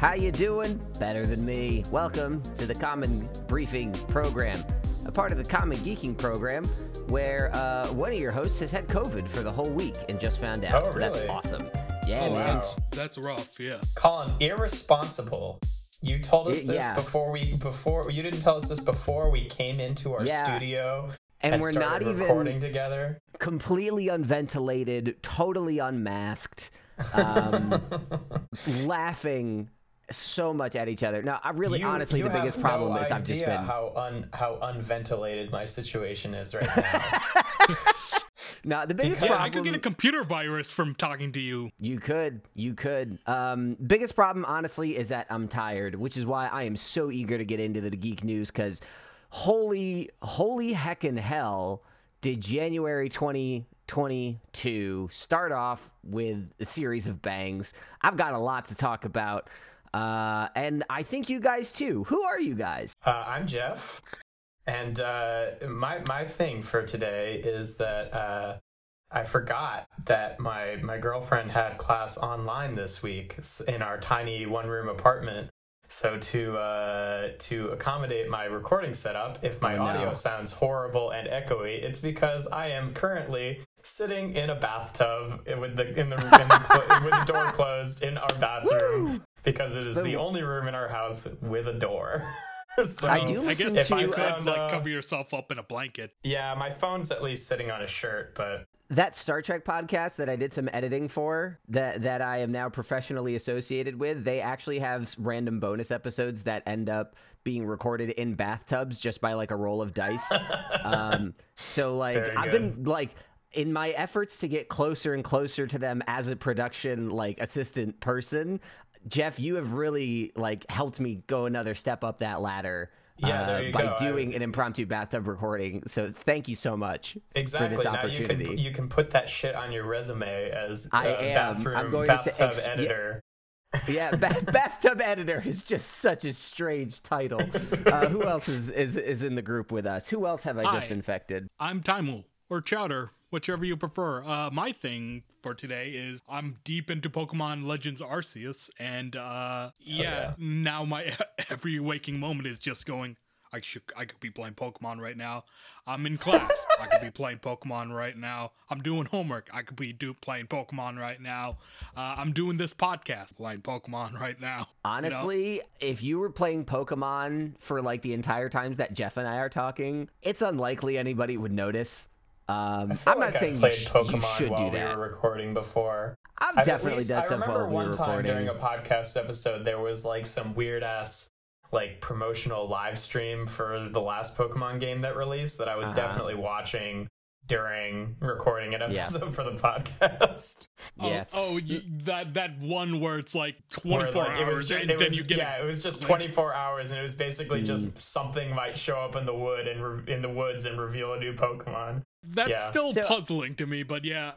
How you doing? Better than me. Welcome to the Common Briefing Program, a part of the Common Geeking Program, where uh, one of your hosts has had COVID for the whole week and just found out. Oh, so that's awesome. Yeah, Oh, man. That's, that's rough, yeah. Colin, irresponsible. You told us Y- this yeah. before we before you didn't tell us this before we came into our Yeah. studio And we're not even recording together. completely unventilated, totally unmasked, um, laughing so much at each other. No, I really, You- honestly, you the biggest have problem no is I've just been. how un how unventilated my situation is right now. No, the biggest Because- Yeah, problem. I could get a computer virus from talking to you. You could, you could. Um, biggest problem, honestly, is that I'm tired, which is why I am so eager to get into the geek news. Because holy, holy heckin' hell, did January 2022 start off with a series of bangs? I've got a lot to talk about, uh, and I think you guys too. Who are you guys? Uh, I'm Jeff, and uh, my my thing for today is that uh, I forgot that my my girlfriend had class online this week in our tiny one room apartment. So to uh, to accommodate my recording setup, if my Oh, no. audio sounds horrible and echoey, it's because I am currently sitting in a bathtub with the in the, in the with the door closed in our bathroom because it is So- the only room in our house with a door. So- I do I guess listen if you I could sound, like uh, cover yourself up in a blanket. Yeah, my phone's at least sitting on a shirt, but that Star Trek podcast that I did some editing for that that I am now professionally associated with, they actually have random bonus episodes that end up being recorded in bathtubs just by like a roll of dice. um, so like Very I've good. been like in my efforts to get closer and closer to them as a production like assistant person, Jeff, you have really like helped me go another step up that ladder. Yeah, uh, by go. I- doing an impromptu bathtub recording. So thank you so much exactly for this now you can you can put that shit on your resume as I uh, am. bathroom I'm going to say bathtub ex- editor. Yeah, ba- bathtub editor is just such a strange title. Uh, who else is, is is in the group with us? Who else have I just Hi. infected? I'm Timel or Chowder, whichever you prefer. Uh, my thing for today is I'm deep into Pokemon Legends Arceus, and uh, yeah, yeah. now my every waking moment is just going. I should I could be playing Pokemon right now. I'm in class. I could be playing Pokemon right now. I'm doing homework. I could be do playing Pokemon right now. Uh, I'm doing this podcast playing Pokemon right now. You know? Honestly, if you were playing Pokemon for like the entire times that Jeff and I are talking, it's unlikely anybody would notice. Um, I I'm not like I saying you, sh- you should do we that. were recording before. I've definitely least- done I stuff remember while we were one time recording. during a podcast episode there was like some weird ass like promotional live stream for the last Pokemon game that released that I was Uh-huh. definitely watching during recording an Yeah. episode for the podcast. yeah. Oh, oh you, that that one where it's like 24 like, hours, ju- and then was- you get yeah, a it was just glint. 24 hours, and it was basically Mm. just something might show up in the wood and re- in the woods and reveal a new Pokemon. That's Yeah. still So- puzzling to me, but yeah.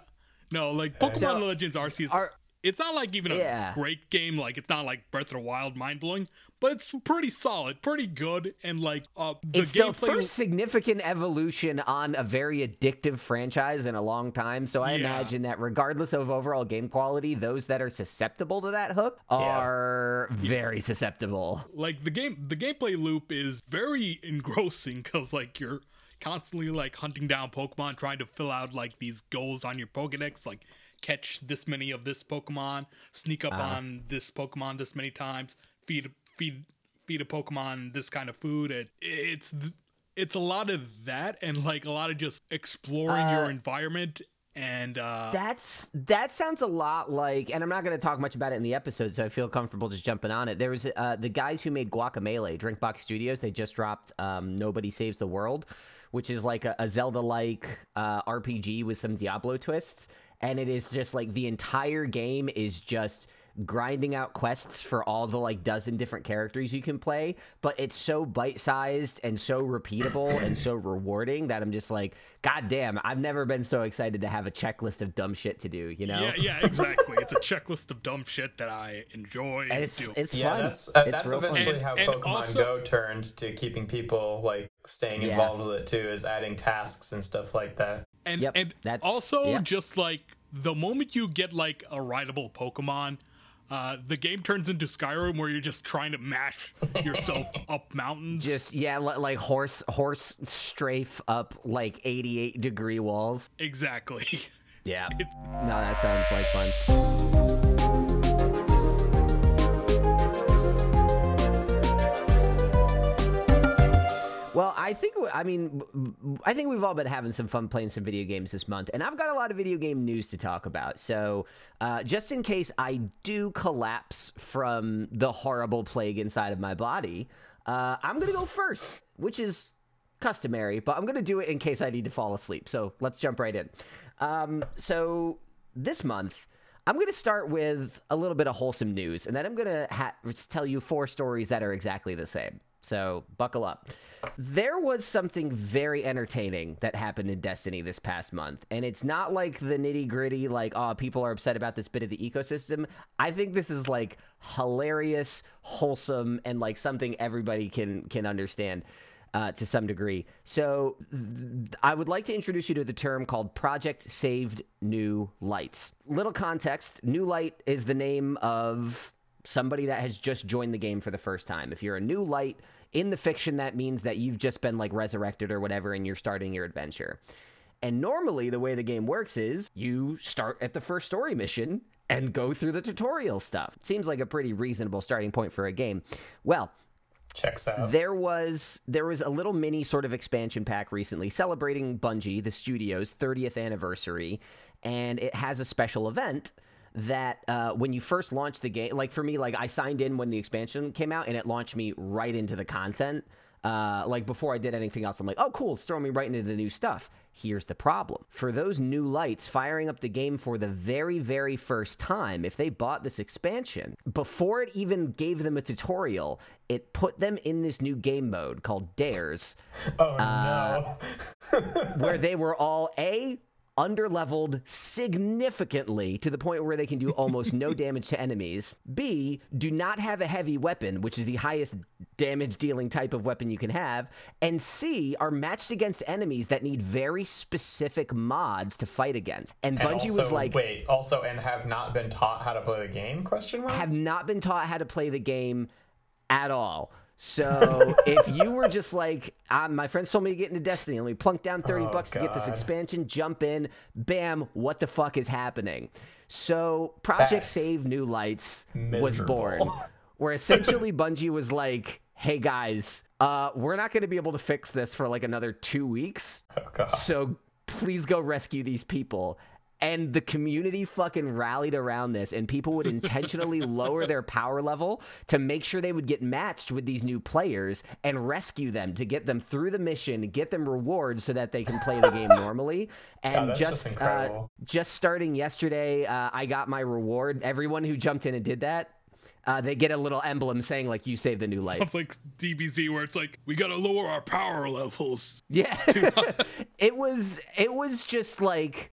No, like Pokemon So- Legends Arceus, Are- it's not like even a Yeah. great game. Like it's not like Breath of the Wild, mind blowing, but it's pretty solid, pretty good, and like uh, the it's the first significant evolution on a very addictive franchise in a long time. So I Yeah. imagine that regardless of overall game quality, those that are susceptible to that hook are very susceptible. like the game, the gameplay loop is very engrossing because like you're constantly like hunting down Pokemon, trying to fill out like these goals on your Pokedex, like catch this many of this Pokemon, sneak up on this Pokemon this many times, feed feed feed a Pokemon this kind of food. It, it's it's a lot of that and like a lot of just exploring your environment and uh That's that sounds a lot like, and I'm not going to talk much about it in the episode, so I feel comfortable just jumping on it. There was uh, the guys who made Guacamelee, Drinkbox Studios. They just dropped um, Nobody Saves the World, which is like a, a Zelda-like uh, RPG with some Diablo twists, and it is just like the entire game is just grinding out quests for all the like dozen different characters you can play but it's so bite-sized and so repeatable and so rewarding that i'm just like god damn i've never been so excited to have a checklist of dumb shit to do you know yeah, yeah, exactly. it's a checklist of dumb shit that I enjoy and it's doing. it's Yeah, fun that's uh, it's that's real fun. eventually And- how and Pokemon also- Go turned to keeping people like staying Yeah. involved with it too, is adding tasks and stuff like that. and Yep, and that's- also yep. just like the moment you get like a rideable Pokemon, uh, the game turns into Skyrim where you're just trying to mash yourself up mountains. Just yeah, li- like horse horse strafe up like 88 degree walls. exactly. Yeah. No, that sounds like fun. I think I mean I think we've all been having some fun playing some video games this month, and I've got a lot of video game news to talk about. So, uh, just in case I do collapse from the horrible plague inside of my body, uh, I'm gonna go first, which is customary, but I'm gonna do it in case I need to fall asleep. So let's jump right in. Um, so this month. I'm going to start with a little bit of wholesome news, and then I'm going to ha- tell you four stories that are exactly the same. So buckle up. There was something very entertaining that happened in Destiny this past month, and it's not like the nitty gritty, like, oh, people are upset about this bit of the ecosystem. I think this is like hilarious, wholesome, and like something everybody can can understand. Uh, to some degree. So, th- I would like to introduce you to the term called Project Saved New Lights. Little context New Light is the name of somebody that has just joined the game for the first time. If you're a new light in the fiction, that means that you've just been like resurrected or whatever and you're starting your adventure. And normally, the way the game works is you start at the first story mission and go through the tutorial stuff. Seems like a pretty reasonable starting point for a game. Well, Checks out. there was there was a little mini sort of expansion pack recently celebrating Bungie, the studio's 30th anniversary, and it has a special event that uh, when you first launch the game, like for me, like I signed in when the expansion came out, and it launched me right into the content. Uh, like before I did anything else, I'm like, oh, cool, it's throwing me right into the new stuff. Here's the problem. For those new lights firing up the game for the very, very first time, if they bought this expansion, before it even gave them a tutorial, it put them in this new game mode called Dares, oh uh, no. where they were all A, underleveled significantly to the point where they can do almost no damage to enemies. B, do not have a heavy weapon, which is the highest damage dealing type of weapon you can have. And C, are matched against enemies that need very specific mods to fight against. And And Bungie also, was like, wait, also, and have not been taught how to play the game? Question mark. have not been taught how to play the game at all. So if you were just like, ah, my friends told me to get into Destiny, let me plunk down 30 Oh, bucks to get this expansion, jump in, bam, what the fuck is happening? So Project That's Save New Lights was born, where essentially Bungie was like, hey guys, uh, we're not going to be able to fix this for like another two weeks. oh god. So please go rescue these people. And the community fucking rallied around this, and people would intentionally lower their power level to make sure they would get matched with these new players and rescue them to get them through the mission, get them rewards so that they can play the game normally. And that's just just uh, just starting yesterday, uh, I got my reward. Everyone who jumped in and did that, uh, they get a little emblem saying like you saved a new life. It's like DBZ where it's like we gotta lower our power levels. Yeah. it was it was just like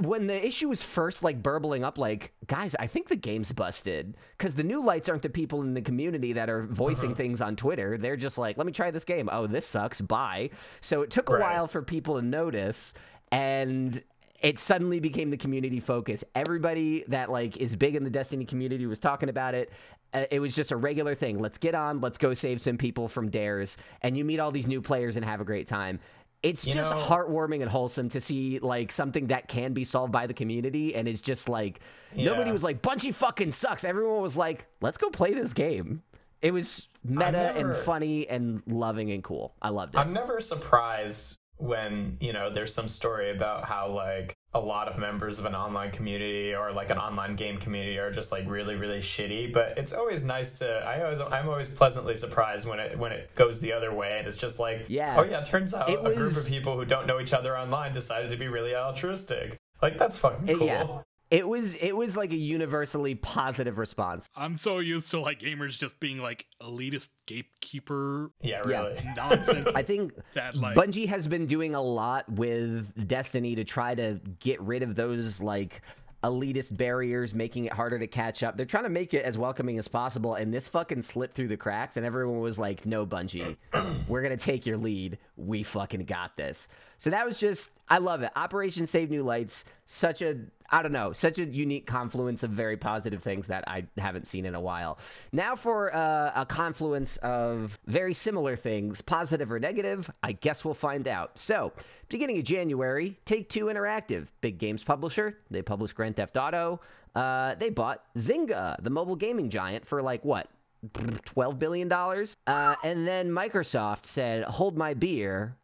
when the issue was first like burbling up like guys i think the game's busted. Because the new lights aren't the people in the community that are voicing things on twitter. They're just like let me try this game. Oh this sucks. Bye. So it took a Right. while for people to notice and it suddenly became the community focus. Everybody that like is big in the destiny community was talking about it. Uh, it was just a regular thing. Let's get on. Let's go save some people from dares. And you meet all these new players and have a great time it's You just know- heartwarming and wholesome to see like something that can be solved by the community and is just like nobody was like Bungie fucking sucks. Everyone was like, let's go play this game. It was meta and funny and loving and cool. I loved it. I'm never surprised when, you know, there's some story about how like a lot of members of an online community or like an online game community are just like really really shitty, but it's always nice to I always I'm always pleasantly surprised when it when it goes the other way and it's just like Yeah. oh yeah, it turns out a group of people who don't know each other online decided to be really altruistic. Like that's fucking cool. yeah. It was it was like a universally positive response. I'm so used to like gamers just being like elitist gatekeeper Yeah, Yeah. really. nonsense. I think That, like- Bungie has been doing a lot with Destiny to try to get rid of those like elitist barriers, making it harder to catch up. They're trying to make it as welcoming as possible, and this fucking slipped through the cracks, and everyone was like, "No, Bungie, we're gonna take your lead. We fucking got this." So that was just, I love it. Operation Save New Lights, such a I don't know, such a unique confluence of very positive things that I haven't seen in a while. Now for uh, a confluence of very similar things, positive or negative, I guess we'll find out. So, beginning of January, Take Two Interactive, big games publisher, they publish Grand Theft Auto. Uh, they bought Zynga, the mobile gaming giant, for like what? $12 billion. Uh, and then Microsoft said, Hold my beer.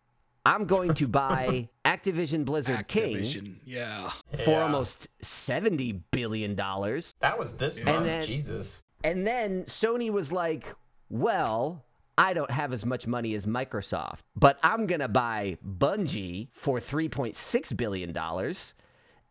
I'm going to buy Activision Blizzard King yeah. for Yeah. almost $70 billion. That was this And month. then- Jesus. And then Sony was like, well, I don't have as much money as Microsoft, but I'm going to buy Bungie for $3.6 billion.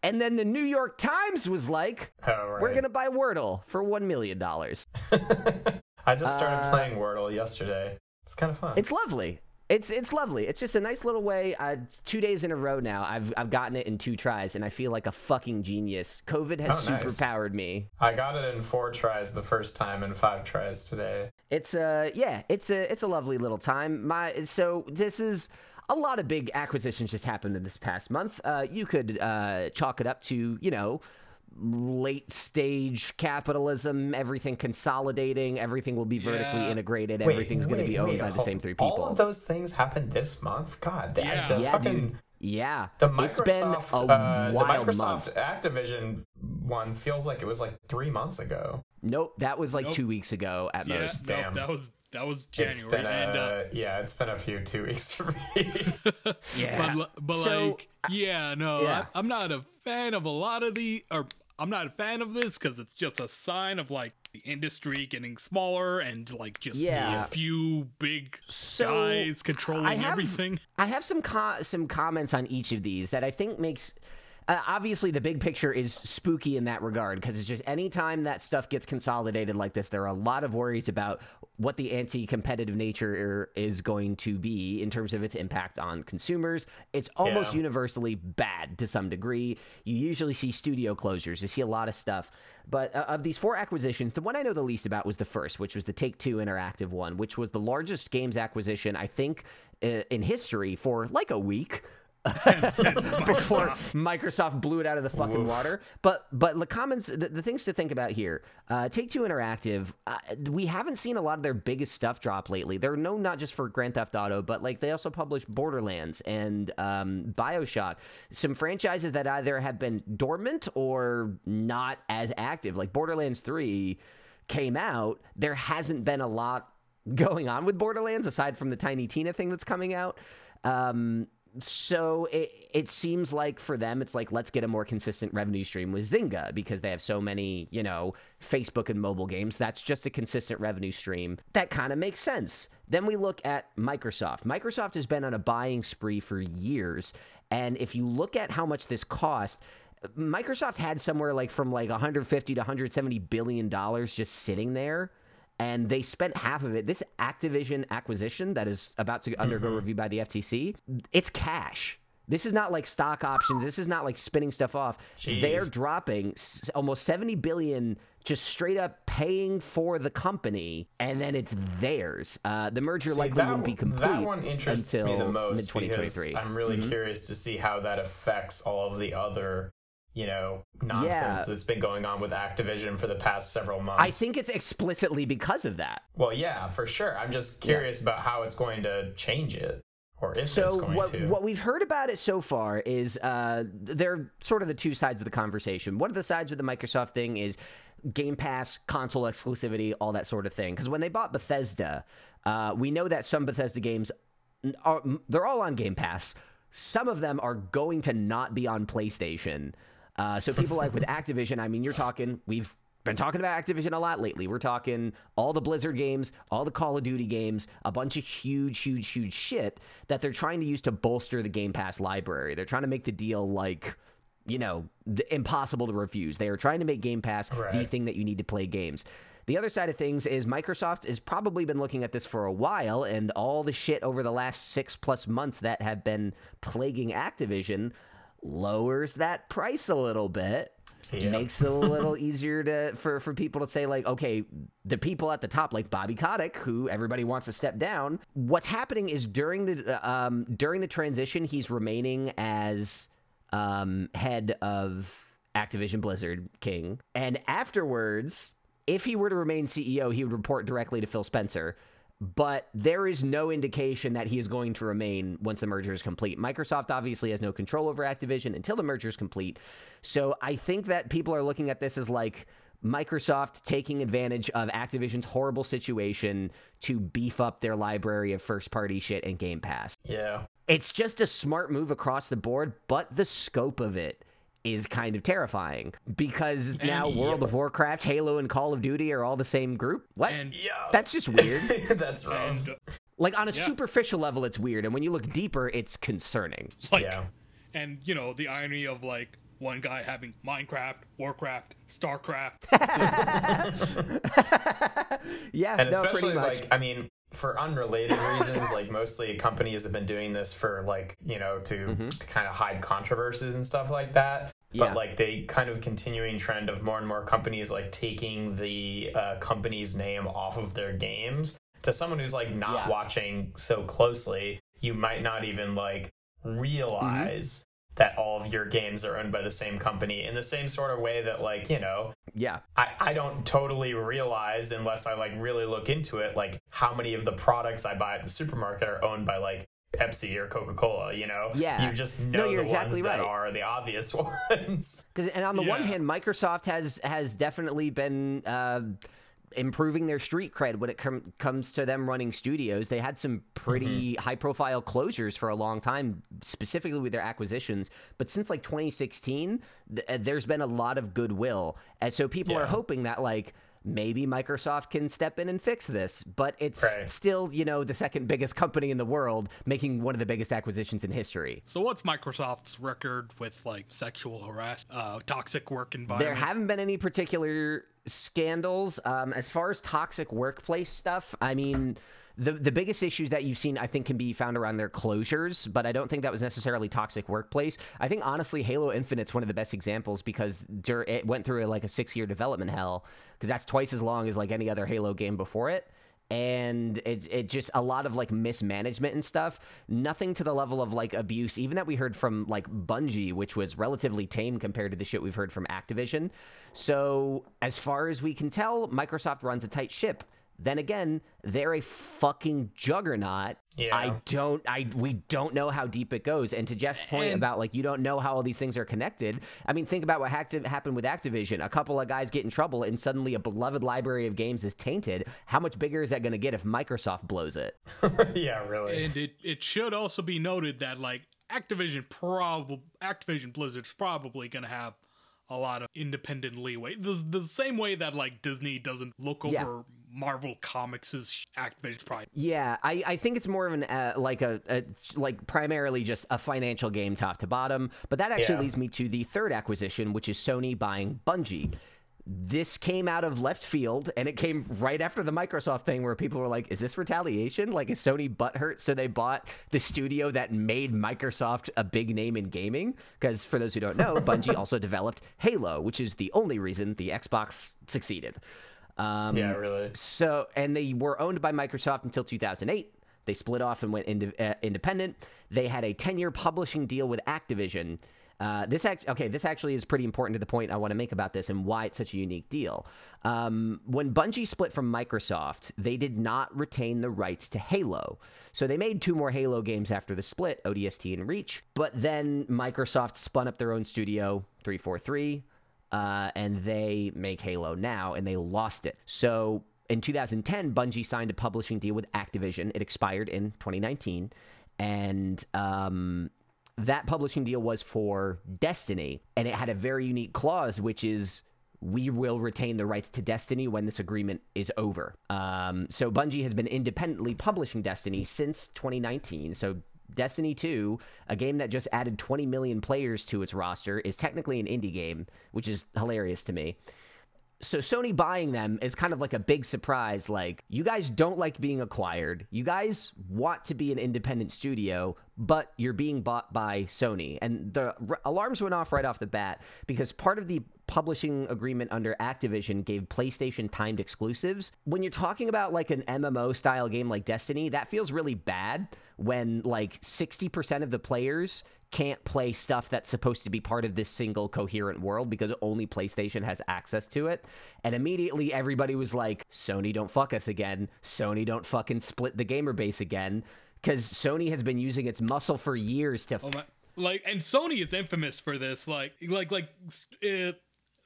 And then the New York Times was like, Oh, right. we're going to buy Wordle for $1 million. I just started Uh, playing Wordle yesterday. It's kind of fun. It's lovely. It's it's lovely. It's just a nice little way. Uh, two days in a row now, I've I've gotten it in two tries, and I feel like a fucking genius. COVID has Oh, nice. superpowered me. I got it in four tries the first time and five tries today. It's a yeah, it's a it's a lovely little time. My so this is a lot of big acquisitions just happened in this past month. Uh, you could uh, chalk it up to you know late stage capitalism, everything consolidating, everything will be vertically Yeah. integrated, Wait, everything's going to be owned wait, by the same three people. All people. of those things happened this month. God, the, Yeah. the yeah, fucking dude. Yeah, the it's been Microsoft a uh, the Microsoft month. Activision one feels like it was like three months ago. Nope, that was like Nope. two weeks ago at Yeah, most. no, Damn. that was that was January, been a, and uh, yeah, it's been a few two weeks for me. Yeah. but but So, like yeah, no, yeah. I, I'm not a fan of a lot of the or I'm not a fan of this because it's just a sign of like the industry getting smaller and like just Yeah. a few big So, guys controlling I have- everything. I have some co- some comments on each of these that I think makes. Uh, obviously, the big picture is spooky in that regard because it's just anytime that stuff gets consolidated like this, there are a lot of worries about what the anti-competitive nature is going to be in terms of its impact on consumers. It's almost Yeah. universally bad to some degree. You usually see studio closures. You see a lot of stuff. But uh, of these four acquisitions, the one I know the least about was the first, which was the Take Two Interactive one, which was the largest games acquisition I think uh, in history for like a week. before Microsoft blew it out of the fucking Woof. water. But but the comments, the, the things to think about here. Uh, Take Two Interactive, uh, we haven't seen a lot of their biggest stuff drop lately. They're known not just for Grand Theft Auto, but like they also publish Borderlands and um, Bioshock, some franchises that either have been dormant or not as active. Like Borderlands Three came out, there hasn't been a lot going on with Borderlands aside from the Tiny Tina thing that's coming out. Um, so it it seems like for them it's like let's get a more consistent revenue stream with Zynga because they have so many, you know, Facebook and mobile games. That's just a consistent revenue stream. That kind of makes sense. Then we look at Microsoft. Microsoft has been on a buying spree for years, and if you look at how much this cost, Microsoft had somewhere like from like 150 to 170 billion dollars just sitting there and they spent half of it. This Activision acquisition that is about to undergo review by the FTC, it's cash. This is not like stock options. This is not like spinning stuff off. They're dropping s- almost 70 billion just straight up paying for the company and then it's theirs. Uh, the merger See, likely wouldn't be complete that one interests until me the most 2023. because I'm really curious to see how that affects all of the other, you know, nonsense Yeah. that's been going on with Activision for the past several months. I think it's explicitly because of that. Well, yeah, for sure. I'm just curious about how it's going to change it, or if it's going what, to. what we've heard about it so far is uh, they're sort of the two sides of the conversation. One of the sides with the Microsoft thing is Game Pass, console exclusivity, all that sort of thing. Because when they bought Bethesda, uh, we know that some Bethesda games are they're all on Game Pass. Some of them are going to not be on PlayStation. Uh, so people like with Activision, I mean, you're talking we've been talking about Activision a lot lately. We're talking all the Blizzard games, all the Call of Duty games, a bunch of huge, huge, huge shit that they're trying to use to bolster the Game Pass library. They're trying to make the deal like, you know, impossible to refuse. They are trying to make Game Pass the thing that you need to play games. The other side of things is Microsoft has probably been looking at this for a while, and all the shit over the last six plus months that have been plaguing Activision lowers that price a little bit Yeah. makes it a little easier to for for people to say like okay the people at the top like Bobby Kotick who everybody wants to step down what's happening is during the um during the transition he's remaining as um head of Activision Blizzard king. And afterwards, if he were to remain CEO, he would report directly to Phil Spencer. But there is no indication that he is going to remain once the merger is complete. Microsoft obviously has no control over Activision until the merger is complete. So I think that people are looking at this as like Microsoft taking advantage of Activision's horrible situation to beef up their library of first party shit and Game Pass. Yeah. It's just a smart move across the board, but the scope of it is kind of terrifying because now And- World of Warcraft, Halo, and Call of Duty are all the same group. What? And Yeah. That's just weird. That's rough. Um, and like on a Yeah. superficial level, it's weird, and when you look deeper, it's concerning. like yeah. and you know the irony of like one guy having Minecraft, Warcraft, StarCraft. yeah, and no, especially pretty much. like i mean for unrelated reasons like mostly companies have been doing this for like you know to, to kind of hide controversies and stuff like that Mm-hmm. Yeah. but like they kind of continuing trend of more and more companies like taking the uh, company's name off of their games to someone who's like not Yeah. watching so closely you might not even like realize Mm-hmm. That all of your games are owned by the same company in the same sort of way that like you know yeah, I, I don't totally realize unless I like really look into it like how many of the products I buy at the supermarket are owned by like Pepsi or Coca Cola, you know? Yeah. You just No, know you're the exactly ones that are the obvious ones. 'Cause- and on the one hand, Microsoft has has definitely been. Uh, improving their street cred when it com- comes to them running studios. They had some pretty Mm-hmm. high profile closures for a long time, specifically with their acquisitions. But since like 2016, th- uh, there's been a lot of goodwill. And so people are hoping that like maybe Microsoft can step in and fix this. But it's Right. still, you know, the second biggest company in the world making one of the biggest acquisitions in history. so what's Microsoft's record with like sexual harassment, uh, toxic work environment? There haven't been any particular scandals. Um, as far as toxic workplace stuff, I mean, the the biggest issues that you've seen, I think, can be found around their closures. But I don't think that was necessarily toxic workplace. I think honestly, Halo Infinite's one of the best examples because it went through like a six year development hell because that's twice as long as like any other Halo game before it and it's it just a lot of like mismanagement and stuff. Nothing to the level of like abuse, even that we heard from like Bungie, which was relatively tame compared to the shit we've heard from Activision. So as far as we can tell, Microsoft runs a tight ship. Then again, they're a fucking juggernaut. Yeah. I don't I we don't know how deep it goes. And to Jeff's point And- about like you don't know how all these things are connected. I mean, think about what hacked- happened with Activision. A couple of guys get in trouble and suddenly a beloved library of games is tainted. How much bigger is that going to get if Microsoft blows it? yeah, really. and it, it should also be noted that like Activision probably Activision Blizzard's probably gonna have a lot of independent leeway. The, the same way that like Disney doesn't look over Yeah. Marvel Comics' Activision's probably Yeah, I, I think it's more of an uh, like a, a like primarily just a financial game top to bottom. But that actually Yeah. leads me to the third acquisition, which is Sony buying Bungie. This came out of left field, and it came right after the Microsoft thing, where people were like, "Is this retaliation? Like, is Sony butthurt?" So they bought the studio that made Microsoft a big name in gaming. Because for those who don't know, Bungie also developed Halo, which is the only reason the Xbox succeeded. Um, yeah, really. so, and they were owned by Microsoft until 2008. They split off and went ind- uh, independent. They had a 10 year publishing deal with Activision. Uh, this act- okay, this actually is pretty important to the point I want to make about this and why it's such a unique deal. Um, when Bungie split from Microsoft, they did not retain the rights to Halo. So they made two more Halo games after the split, ODST and Reach. But then Microsoft spun up their own studio, 343, uh, and they make Halo now, and they lost it. So in 2010, Bungie signed a publishing deal with Activision. It expired in 2019, and um, that publishing deal was for Destiny, and it had a very unique clause, which is we will retain the rights to Destiny when this agreement is over. Um, so Bungie has been independently publishing Destiny since 2019. So Destiny 2, a game that just added 20 million players to its roster, is technically an indie game, which is hilarious to me. So Sony buying them is kind of like a big surprise. Like, you guys don't like being acquired. You guys want to be an independent studio, but you're being bought by Sony. And the r- alarms went off right off the bat because part of the publishing agreement under Activision gave PlayStation timed exclusives. When you're talking about like an MMO style game like Destiny, that feels really bad when like 60% of the players can't play stuff that's supposed to be part of this single coherent world because only PlayStation has access to it. And immediately everybody was like, Sony don't fuck us again. Sony don't fucking split the gamer base again. Because Sony has been using its muscle for years to. Oh my, like, and Sony is infamous for this. Like, like, like, uh,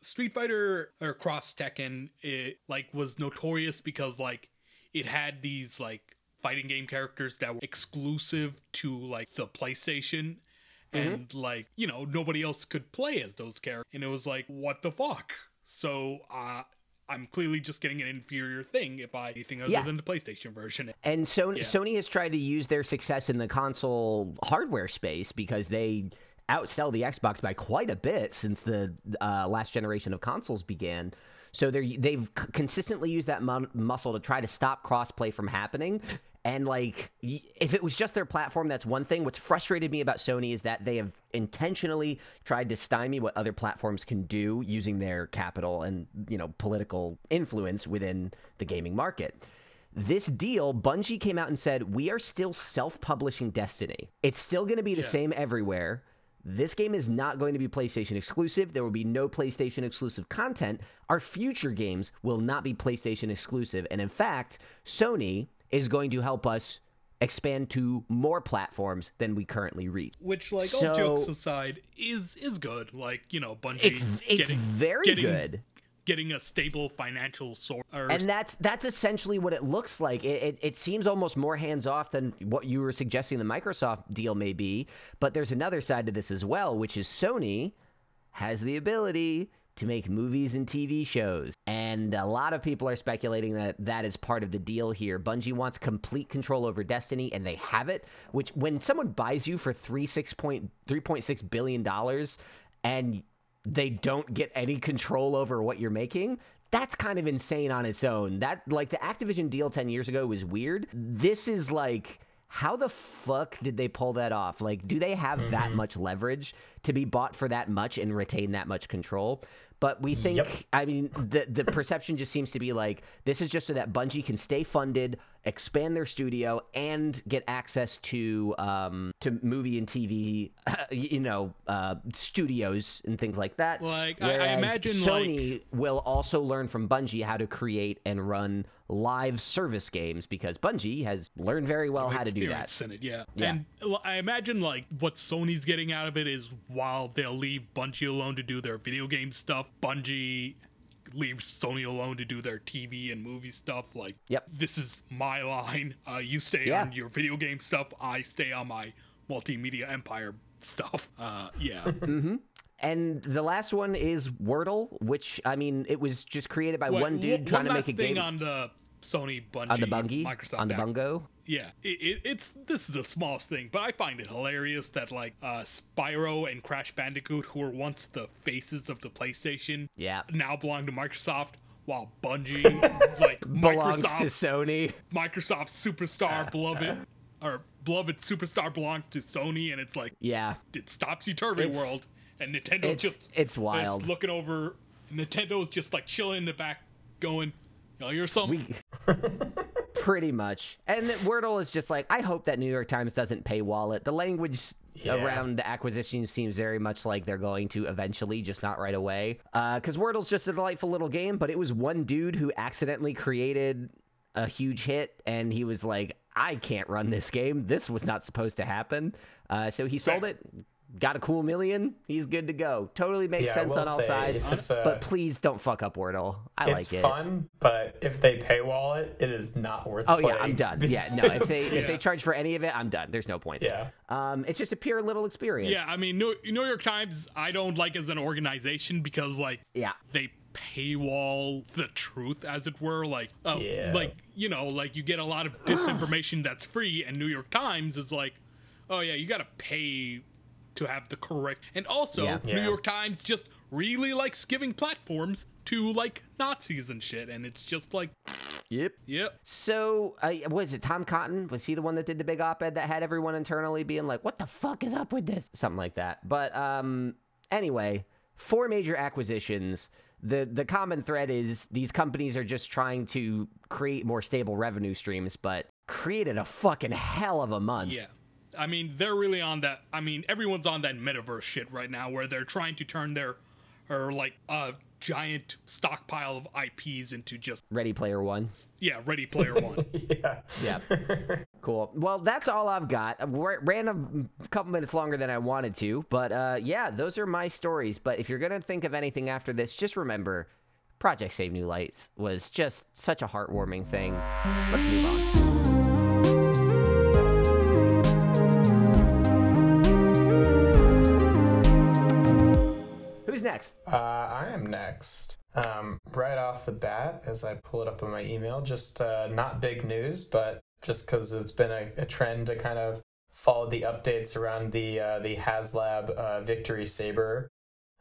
Street Fighter or Cross Tekken, it like was notorious because like it had these like fighting game characters that were exclusive to like the PlayStation Mm-hmm. and like you know nobody else could play as those characters and it was like what the fuck so uh i'm clearly just getting an inferior thing if i anything other Yeah. than the playstation version And Sony, Yeah. Sony has tried to use their success in the console hardware space because they outsell the Xbox by quite a bit since the uh, last generation of consoles began. So they they've consistently used that mu- muscle to try to stop crossplay from happening. And like, if it was just their platform, that's one thing. What's frustrated me about Sony is that they have intentionally tried to stymie what other platforms can do using their capital and you know political influence within the gaming market. This deal, Bungie came out and said, We are still self publishing Destiny. It's still going to be the same everywhere. This game is not going to be PlayStation exclusive. There will be no PlayStation exclusive content. Our future games will not be PlayStation exclusive. And in fact, Sony is going to help us expand to more platforms than we currently reach. which like all jokes aside is is good like you know bungie It's it's getting, very getting, good. getting a stable financial source And that's that's essentially what it looks like. It, it, it seems almost more hands off than what you were suggesting the Microsoft deal may be. But there's another side to this as well, which is Sony has the ability to make movies and TV shows. And a lot of people are speculating that that is part of the deal here. Bungie wants complete control over Destiny, and they have it. Which, when someone buys you for three six point three point six billion dollars, and they don't get any control over what you're making. That's kind of insane on its own. That like the Activision deal 10 years ago was weird. This is like how the fuck did they pull that off? Like do they have that mm-hmm. much leverage to be bought for that much and retain that much control? But we think Yep. I mean the the perception just seems to be like this is just so that Bungie can stay funded, expand their studio and get access to um to movie and TV you know uh studios and things like that. Like, I- I imagine, Sony will also learn from Bungie how to create and run live service games because Bungie has learned very well how to do that. it, yeah. Yeah. And I imagine like what Sony's getting out of it is while they'll leave Bungie alone to do their video game stuff, Bungie leaves Sony alone to do their TV and movie stuff. Like, Yep. this is my line. Uh, you stay Yeah. on your video game stuff. I stay on my multimedia empire stuff. Uh, yeah. And the last one is Wordle, which I mean, it was just created by Wait, one dude trying to make a thing game on the Sony Bungie on the bungie, Microsoft on the app. bungo. Yeah, it, it, it's this is the smallest thing, but I find it hilarious that like uh, Spyro and Crash Bandicoot, who were once the faces of the PlayStation, Yeah. now belong to Microsoft, while Bungie, like Belongs to Sony. Microsoft superstar beloved or beloved superstar belongs to Sony, and it's like Yeah. it stops Turvy It's- World, and Nintendo's it's- just it's wild. just looking over. Nintendo's just like chilling in the back, going, "Yo, you're something." Pretty much. And Wordle is just like, I hope that New York Times doesn't paywall it. The language Yeah. around the acquisition seems very much like they're going to eventually, just not right away. Because Wordle's just a delightful little game, but it was one dude who accidentally created a huge hit, and he was like, I can't run this game. This was not supposed to happen. Uh, so he sold it. Got a cool million. He's good to go. Totally makes Yeah, sense on all say, sides. a- but please don't fuck up Wordle. I it's like it. It's fun, but if they paywall it, it is not worth. It. Oh yeah, I'm done. Yeah, no. If they if they charge for any of it, I'm done. There's no point. Yeah. Um, it's just a pure little experience. Yeah, I mean, New, New York Times, I don't like as an organization because, like, Yeah. they paywall the truth, as it were. Like, uh, Yeah. like you know, like you get a lot of disinformation that's free, and New York Times is like, oh yeah, you got to pay to have the correct. And also, Yeah. New Yeah. York Times just really likes giving platforms to like Nazis and shit, and it's just like, Yep. yep. So, uh, was it Tom Cotton? Was he the one that did the big op-ed that had everyone internally being like, "What the fuck is up with this?" Something like that. But um, anyway, four major acquisitions. The the common thread is these companies are just trying to create more stable revenue streams, but created a fucking hell of a month. Yeah. I mean, they're really on that. I mean, everyone's on that metaverse shit right now, where they're trying to turn their, or like a giant stockpile of IPs into just Ready Player One. yeah, Ready Player One. yeah. Yeah. cool. Well, that's all I've got. I wa- ran a couple minutes longer than I wanted to, but uh, yeah, those are my stories. But if you're gonna think of anything after this, just remember, Project Save New Lights was just such a heartwarming thing. Let's move on. Next? Uh, I am next. Um, right off the bat, as I pull it up on my email, just uh, not big news, but just because it's been a, a trend to kind of follow the updates around the uh, the HasLab uh, Victory Saber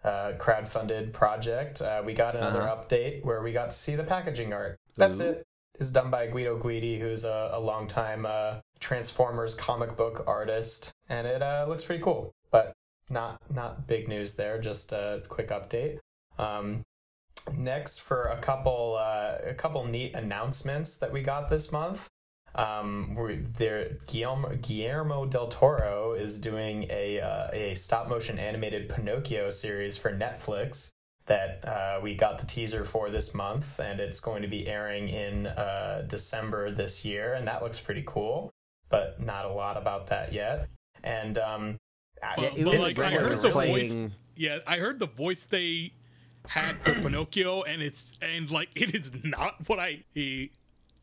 uh, crowdfunded project. Uh, we got another Uh-huh. update where we got to see the packaging art. That's Ooh. it. It's done by Guido Guidi, who's a, a longtime uh, Transformers comic book artist, and it uh, looks pretty cool. But not not big news there. Just a quick update. Um, next, for a couple uh, a couple neat announcements that we got this month. Um, there Guillermo, Guillermo del Toro is doing a uh, a stop motion animated Pinocchio series for Netflix that uh, we got the teaser for this month, and it's going to be airing in uh, December this year, and that looks pretty cool. But not a lot about that yet. And um, I- But- it but, was like, I heard the playing- voice- Yeah, I heard the voice they had for Pinocchio, and it's and like it is not what I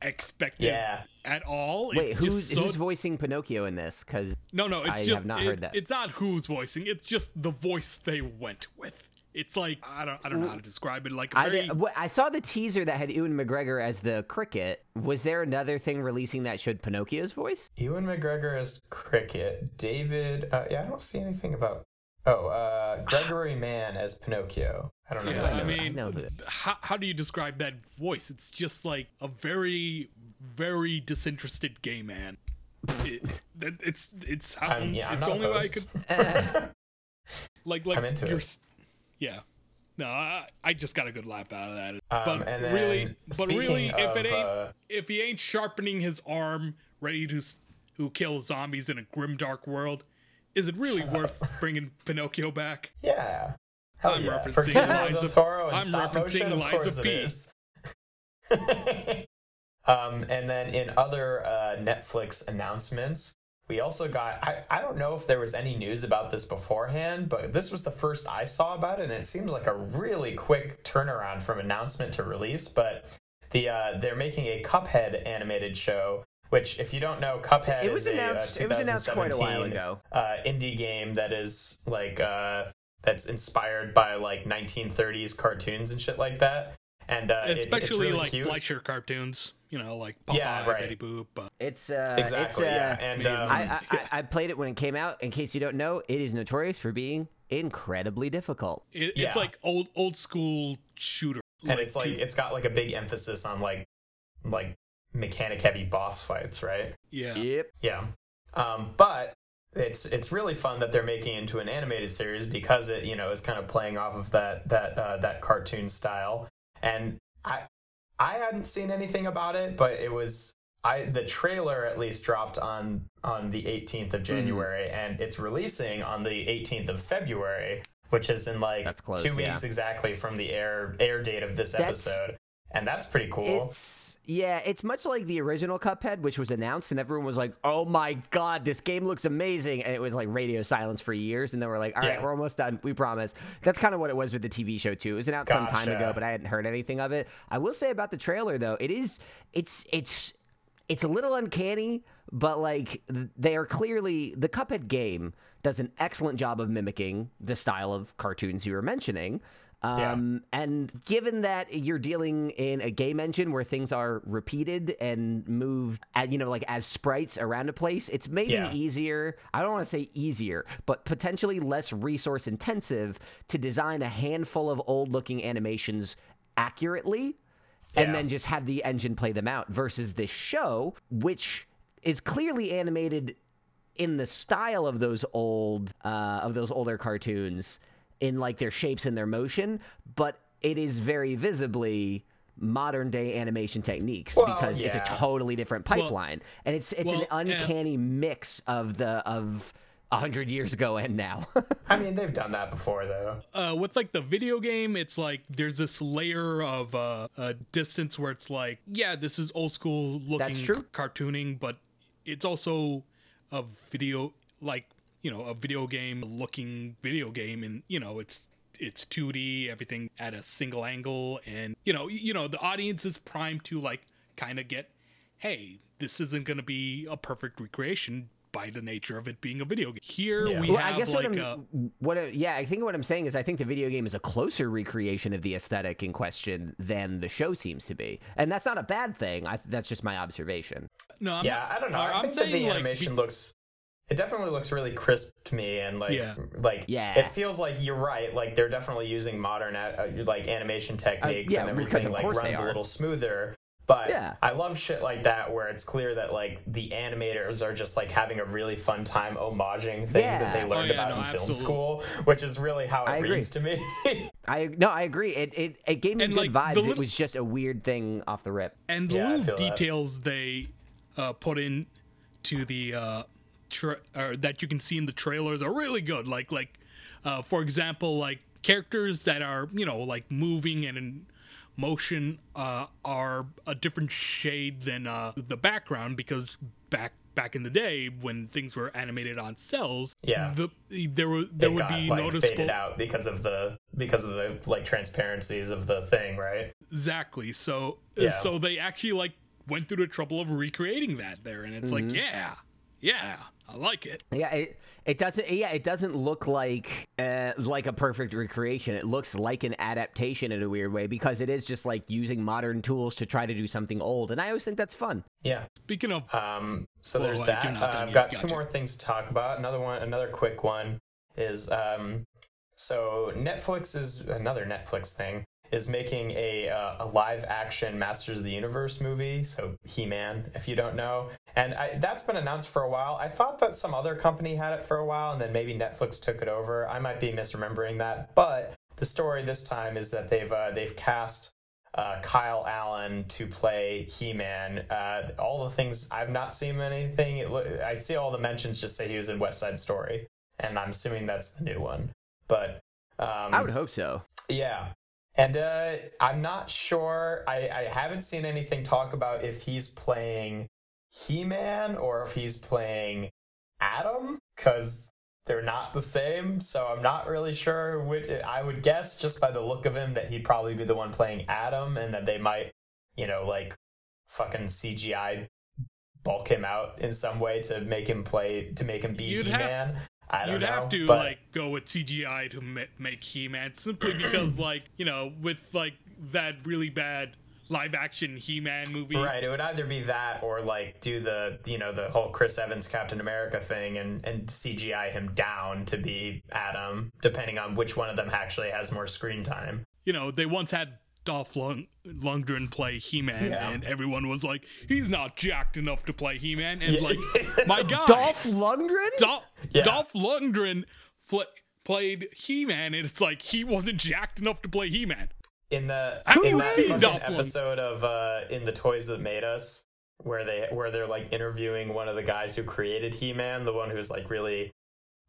expected yeah, at all. Wait, it's who's just so, who's voicing Pinocchio in this? Because no, no, it's I just have not it- heard that. It's not who's voicing; it's just the voice they went with. It's like I don't, I don't know how to describe it. Like a I, very, did, I saw the teaser that had Ewan McGregor as the cricket. Was there another thing releasing that showed Pinocchio's voice? Ewan McGregor as cricket. David, uh, yeah, I don't see anything about. Oh, uh, Gregory Mann as Pinocchio. I don't know. yeah, who that I is. I mean, know that. how how do you describe that voice? It's just like a very, very disinterested gay man. It, it's it's how, I'm, yeah, I'm it's not only way I opposed. could like like I'm into you're it. Yeah. No I, I just got a good laugh out of that. Um, but then really but really if it ain't uh, if he ain't sharpening his arm ready to who kills zombies in a grim dark world is it really worth bringing pinocchio back? Yeah. Hell I'm yeah. Referencing Guillermo Liza- del Toro and I'm referencing motion, of Liza course it P. um, and then in other uh, Netflix announcements, we also got. I, I don't know if there was any news about this beforehand, but this was the first I saw about it, and it seems like a really quick turnaround from announcement to release. But the uh, they're making a Cuphead animated show. Which, if you don't know, Cuphead It was is announced- a uh, it was announced quite a while 2017, ago. uh, indie game that is like uh, that's inspired by like 1930s cartoons and shit like that. And uh, it's, it's especially really like cute. Fleischer cartoons you know like Popeye, Yeah, right. Betty Boop uh, It's uh, exactly, it's, uh, yeah. And um, I, I, I, I played it when it came out. In case you don't know, it is notorious for being incredibly difficult. it, Yeah. it's like old old school shooter and it's like it's got like a big emphasis on like like mechanic heavy boss fights, right? yeah Yep. Yeah. Um, but it's it's really fun that they're making it into an animated series because it you know is kind of playing off of that that uh, that cartoon style. And I I hadn't seen anything about it, but it was I the trailer at least dropped on on the 18th of hmm. January, and it's releasing on the 18th of February, which is in like close, two yeah. weeks exactly from the air air date of this That's- episode, and that's pretty cool. It's yeah, it's much like the original Cuphead, which was announced, and everyone was like, "Oh my god, this game looks amazing!" And it was like radio silence for years, and then we're like, "All right, Yeah. we're almost done. We promise." That's kind of what it was with the TV show too. It was announced some time ago, but I hadn't heard anything of it. I will say about the trailer though, it is it's it's it's a little uncanny, but like they are clearly the Cuphead game does an excellent job of mimicking the style of cartoons you were mentioning. Yeah. Um, And given that you're dealing in a game engine where things are repeated and moved, you know, like as sprites around a place, it's maybe Yeah. easier. I don't want to say easier, but potentially less resource intensive to design a handful of old looking animations accurately and Yeah. then just have the engine play them out versus this show, which is clearly animated in the style of those old uh, of those older cartoons in like their shapes and their motion, but it is very visibly modern day animation techniques Well, because it's a totally different pipeline, and it's it's well, an uncanny mix of the of a hundred years ago and now. I mean, they've done that before, though. uh, with like the video game, it's like there's this layer of uh, uh, distance where it's like, yeah, this is old school looking true. cartooning, but it's also a video like you know a video game looking video game, and you know it's it's 2D, everything at a single angle, and you know you know the audience is primed to like kind of get, hey, this isn't going to be a perfect recreation by the nature of it being a video game. Here Yeah. we Well, have I guess like what a I'm, uh, what I- yeah, I think what I'm saying is I think the video game is a closer recreation of the aesthetic in question than the show seems to be, and that's not a bad thing. I, that's just my observation. no, I'm yeah, not- I don't know. I'm I think that saying, the animation be- looks. It definitely looks really crisp to me, and like, Yeah. like, Yeah. it feels like you're right. Like they're definitely using modern uh, like animation techniques yeah, and because everything. of Like course they runs a little smoother. But Yeah. I love shit like that where it's clear that like the animators are just like having a really fun time homaging things that they learned Oh, yeah, about no, in film school, which is really how it I agree. reads to me. I no, I agree. It it, it gave me And, good like, vibes. the It was just a weird thing off the rip. and the Yeah, little feel that. details they uh, put in to the uh, tra- or that you can see in the trailers are really good. Like like uh, for example, like characters that are you know like moving and in motion uh, are a different shade than uh, the background because back back in the day when things were animated on cels, Yeah. the there were there it would got be like noticeable faded out because of the because of the like transparencies of the thing, right? Exactly. So Yeah. so they actually like went through the trouble of recreating that there, and it's Mm-hmm. like, yeah, yeah, I like it. Yeah, it it doesn't. Yeah, it doesn't look like uh, like a perfect recreation. It looks like an adaptation in a weird way because it is just like using modern tools to try to do something old, and I always think that's fun. Yeah. Speaking of, Um, so Well, there's like, that. you're not Uh, done I've yet. got two more things to talk about. Another one, another quick one is um, so Netflix is another Netflix thing is making a uh, a live action Masters of the Universe movie. So He Man, if you don't know, and I, that's been announced for a while. I thought that some other company had it for a while, and then maybe Netflix took it over. I might be misremembering that, but the story this time is that they've uh, they've cast uh, Kyle Allen to play He-Man. Uh, all the things I've not seen anything. Lo- I see all the mentions just say he was in West Side Story, and I'm assuming that's the new one. But um, I would hope so. yeah. And uh, I'm not sure. I, I haven't seen anything talk about if he's playing He Man or if he's playing Adam, because they're not the same. So I'm not really sure. Which, I would guess just by the look of him that he'd probably be the one playing Adam, and that they might, you know, like fucking CGI bulk him out in some way to make him play to make him be You'd He have- Man. I don't you'd know. have to but- like go with CGI to ma- make He-Man simply because, like, you know, with like that really bad live-action He-Man movie. Right, it would either be that or like do the you know the whole Chris Evans Captain America thing and and CGI him down to be Adam, depending on which one of them actually has more screen time. You know, they once had Dolph Lung- Lundgren play He-Man, Yeah. and everyone was like, "He's not jacked enough to play He-Man," and Yeah. like, my God, Dolph Lundgren. Dolph, Yeah. Dolph Lundgren pl- played He-Man, and it's like he wasn't jacked enough to play He-Man. In the Have in you that seen Dolph Lundgren? episode of uh in the Toys That Made Us, where they where they're like interviewing one of the guys who created He Man, the one who's like really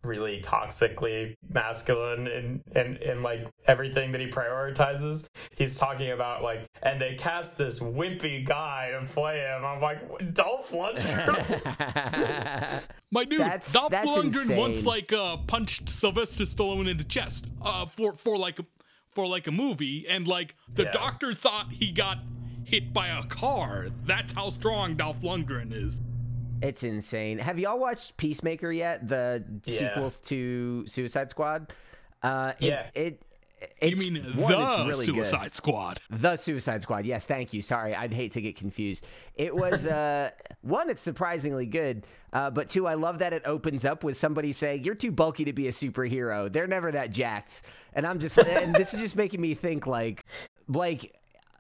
really toxically masculine and and and like everything that he prioritizes he's talking about like and they cast this wimpy guy to play him i'm like dolph lundgren My dude, That's- Dolph that's Lundgren once like uh, punched Sylvester Stallone in the chest uh, for for like a, for like a movie, and like the Yeah. doctor thought he got hit by a car. That's how strong Dolph Lundgren is. It's insane. Have y'all watched Peacemaker yet? The Yeah. sequels to Suicide Squad. Uh, it, Yeah. It. It's, you mean one, the it's really good. Suicide Squad? The Suicide Squad. Yes, thank you. Sorry, I'd hate to get confused. It was uh one, it's surprisingly good. Uh, but two, I love that it opens up with somebody saying, "You're too bulky to be a superhero." They're never that jacked, and I'm just, and this is just making me think like, like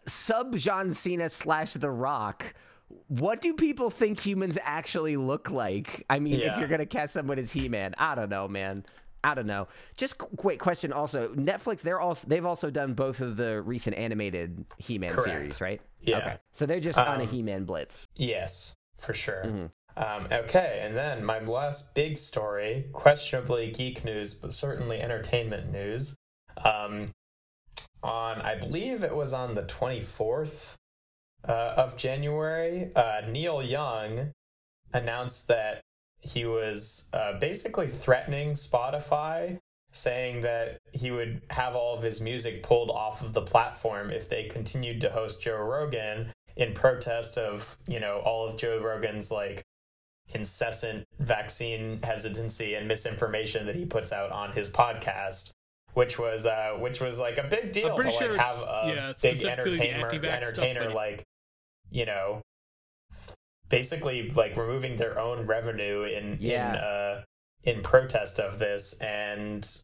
sub John Cena slash The Rock. What do people think humans actually look like? I mean, if you're gonna cast someone as He Man, I don't know, man. I don't know. Just quick question. Also, Netflix. They're also they've also done both of the recent animated He-Man Correct. series, right? Yeah. Okay. So they're just on a Um, He-Man blitz. Yes, for sure. Mhm. Um, okay, and then my last big story, questionably geek news, but certainly entertainment news. Um, on, I believe it was on the 24th uh, of January, uh, Neil Young announced that he was uh, basically threatening Spotify, saying that he would have all of his music pulled off of the platform if they continued to host Joe Rogan in protest of, you know, all of Joe Rogan's like incessant vaccine hesitancy and misinformation that he puts out on his podcast. Which was uh, which was like a big deal to pretty like sure have a yeah, big the entertainer stuff, like you know basically like removing their own revenue in in uh in protest of this and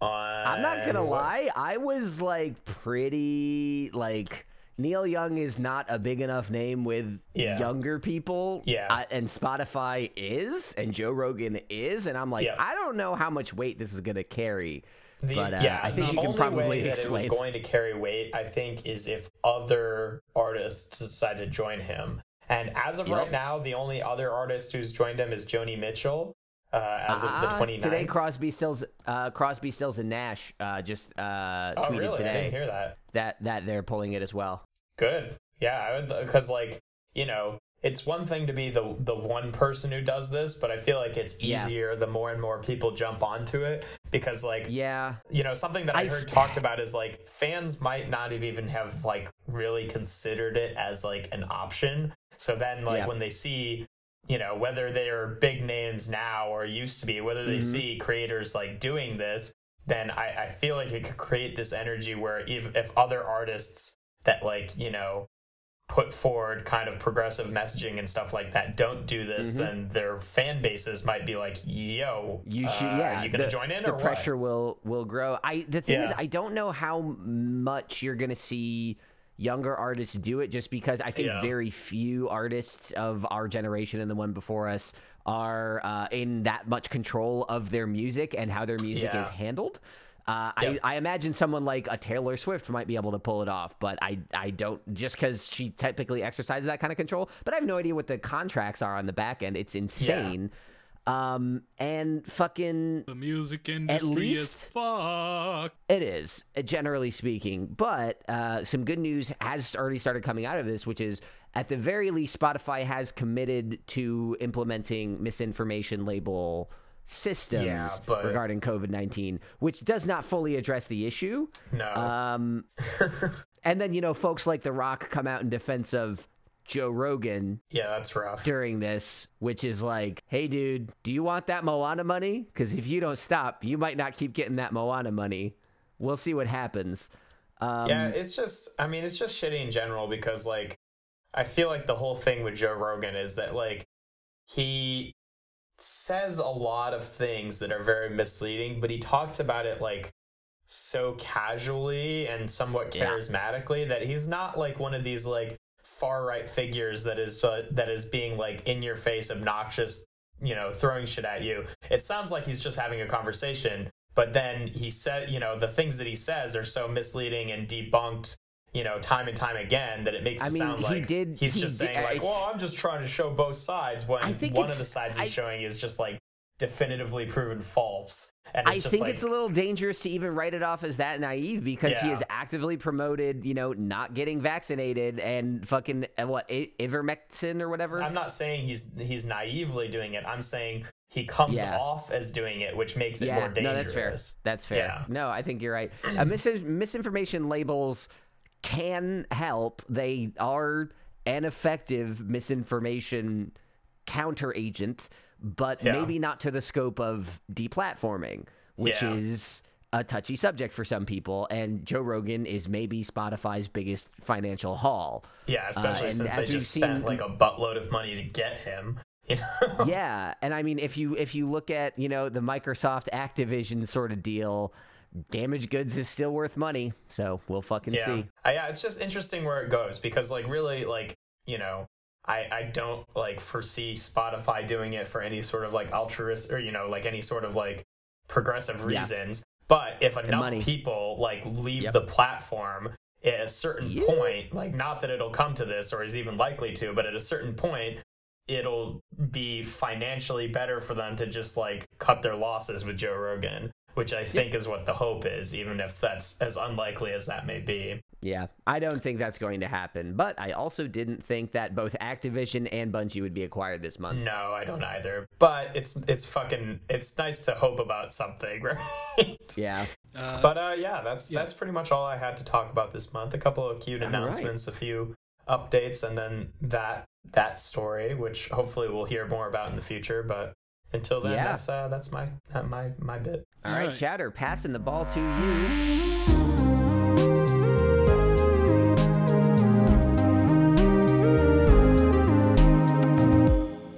on I'm not gonna lie. I was like pretty like Neil Young is not a big enough name with Yeah. younger people. Yeah. I- and Spotify is, and Joe Rogan is, and I'm like, Yeah. I don't know how much weight this is gonna carry. The, But, uh, yeah, I think you can only probably way that it was going to carry weight, I think, is if other artists decide to join him. And as of Yep. right now, the only other artist who's joined him is Joni Mitchell. Uh, as of the Uh, 29th. Today, Crosby, Stills, uh, Crosby, Stills, and Nash uh, just uh, oh, tweeted really? I didn't hear that. that that they're pulling it as well. Good. Yeah, I would because like you know, it's one thing to be the the one person who does this, but I feel like it's Yeah. easier the more and more people jump onto it because like Yeah, you know something that I, I- heard talked about is like fans might not have even have like really considered it as like an option. So then like Yeah. when they see you know whether they're big names now or used to be, whether they Mhm. see creators like doing this, then I, I feel like it could create this energy where if if other artists that like you know put forward kind of progressive messaging and stuff like that don't do this, Mhm. then their fan bases might be like, "Yo, you should. uh, yeah, you gonna the, join in the or what?" pressure will will grow. I the thing is, I don't know how much you're gonna see younger artists do it, just because I think Yeah. very few artists of our generation and the one before us are uh, in that much control of their music and how their music Yeah. is handled. Uh, Yep. I, I imagine someone like a Taylor Swift might be able to pull it off, but I I don't just because she typically exercises that kind of control. But I have no idea what the contracts are on the back end. It's insane. Um, and fucking The music industry least- is fucked. it is, uh, generally speaking. But uh, some good news has already started coming out of this, which is at the very least, Spotify has committed to implementing misinformation label systems Yeah, but- regarding COVID 19, which does not fully address the issue. No. Um, and then, you know, folks like The Rock come out in defense of Joe Rogan yeah, that's rough. during this, which is like, hey, dude, do you want that Moana money? Because if you don't stop, you might not keep getting that Moana money. We'll see what happens. Um, yeah, it's just I mean, it's just shitty in general because like I feel like the whole thing with Joe Rogan is that like he says a lot of things that are very misleading, but he talks about it like so casually and somewhat Yeah. charismatically that he's not like one of these like far right figures that is uh, that is being like in your face obnoxious you know throwing shit at you it sounds like he's just having a conversation but then he said you know the things that he says are so misleading and debunked you know time and time again that it makes I it mean, sound he like did- he's he just did- saying like well i'm just trying to show both sides when I one of the sides he's I- showing is just like definitively proven false and it's I think like, it's a little dangerous to even write it off as that naive because he has actively promoted, you know, not getting vaccinated and fucking uh, what I- ivermectin or whatever. I'm not saying he's he's naively doing it. I'm saying he comes Yeah. off as doing it, which makes it more yeah, dangerous. no, that's fair. That's fair. Yeah. No, I think you're right. Uh, mis- misinformation labels can help. They are an effective misinformation counter agent, but Yeah. maybe not to the scope of deplatforming, which Yeah. is a touchy subject for some people. And Joe Rogan is maybe Spotify's biggest financial haul. Yeah, especially uh, and since as they just spent like a buttload of money to get him. You know? yeah, and I mean, if you if you look at you know the Microsoft Activision sort of deal, damaged goods is still worth money. So we'll fucking yeah. see. Yeah, it's just interesting where it goes because like really like, you know, I, I don't like foresee Spotify doing it for any sort of like altruist or you know like any sort of like progressive Yeah. reasons. But if enough people like leave Yep. the platform at a certain Yeah. point, like not that it'll come to this or is even likely to, but at a certain point, it'll be financially better for them to just like cut their losses with Joe Rogan, which I think is what the hope is, even if that's as unlikely as that may be. Yeah, I don't think that's going to happen. But I also didn't think that both Activision and Bungie would be acquired this month. No, I don't either. But it's it's fucking it's nice to hope about something, right? Yeah. Uh, But uh, yeah, that's Yeah. that's pretty much all I had to talk about this month. A couple of cute All announcements, a few updates, and then that that story, which hopefully we'll hear more about in the future. But until then, Yeah. that's uh, that's my that my my bit. All right, Alright. Chatter, passing the ball to you.